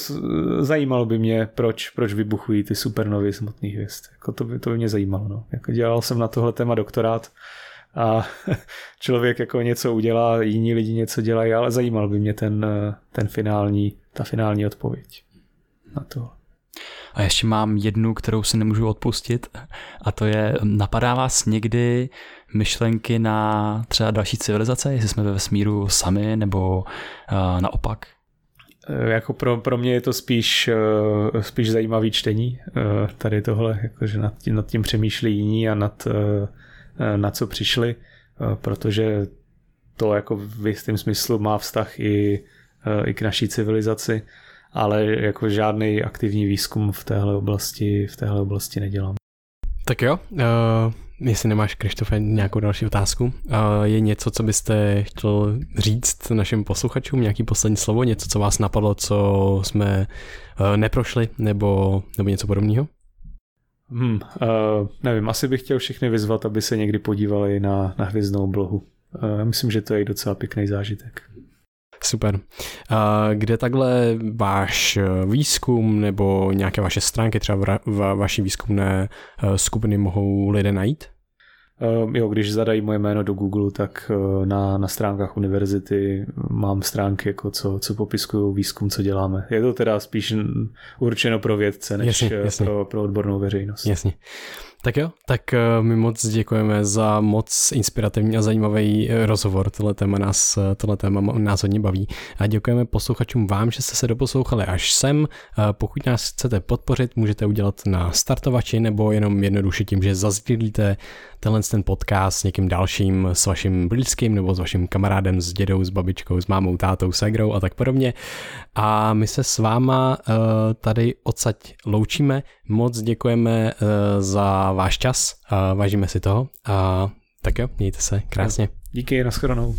zajímalo by mě, proč, proč vybuchují ty supernovy smutných hvězd. Jako to, by, to by mě zajímalo. No. Jako dělal jsem na tohle téma doktorát a člověk jako něco udělá, jiní lidi něco dělají, ale zajímal by mě ten, ten finální, ta finální odpověď na to. A ještě mám jednu, kterou si nemůžu odpustit a to je, napadá vás někdy myšlenky na třeba další civilizace, jestli jsme ve vesmíru sami nebo uh, naopak? Eh, jako pro, pro mě je to spíš, uh, spíš zajímavý čtení. Uh, tady tohle, jakože nad tím, nad tím přemýšlí jiní a nad, na co přišli, protože to jako v jistém smyslu má vztah i, i k naší civilizaci ale jako žádný aktivní výzkum v téhle oblasti, v téhle oblasti nedělám. Tak jo, jestli nemáš, Krištofe, nějakou další otázku, je něco, co byste chtěl říct našim posluchačům, nějaký poslední slovo, něco, co vás napadlo, co jsme uh, neprošli, nebo, nebo něco podobného? Hmm, uh, nevím, asi bych chtěl všechny vyzvat, aby se někdy podívali na, na hvězdnou oblohu. Uh, myslím, že to je docela pěkný zážitek. Super. Kde takhle váš eh, výzkum nebo nějaké vaše stránky třeba v vaší výzkumné eh, skupiny mohou lidé najít? Uh, jo, když zadají moje jméno do Google, tak uh, na, na stránkách univerzity mám stránky, jako co, co popiskují výzkum, co děláme. Je to teda spíš určeno pro vědce, než jasně, jasně. Pro, pro odbornou veřejnost. Jasně. Tak jo, tak eh, my moc děkujeme za moc inspirativní a zajímavý eh, rozhovor. Tohle téma nás, eh, tohle téma nás hodně baví. A děkujeme posluchačům vám, že jste se doposlouchali až sem. Pokud nás chcete podpořit, můžete udělat na startovači nebo jenom jednoduše tím, že zazdílíte tenhle ten podcast s někým dalším, s vaším blízkým nebo s vaším kamarádem, s dědou, s babičkou, s mámou, tátou, segrou a tak podobně. A my se s váma tady odsaď loučíme. Moc děkujeme za váš čas, vážíme si toho tak jo, mějte se krásně. Díky, nashledanou.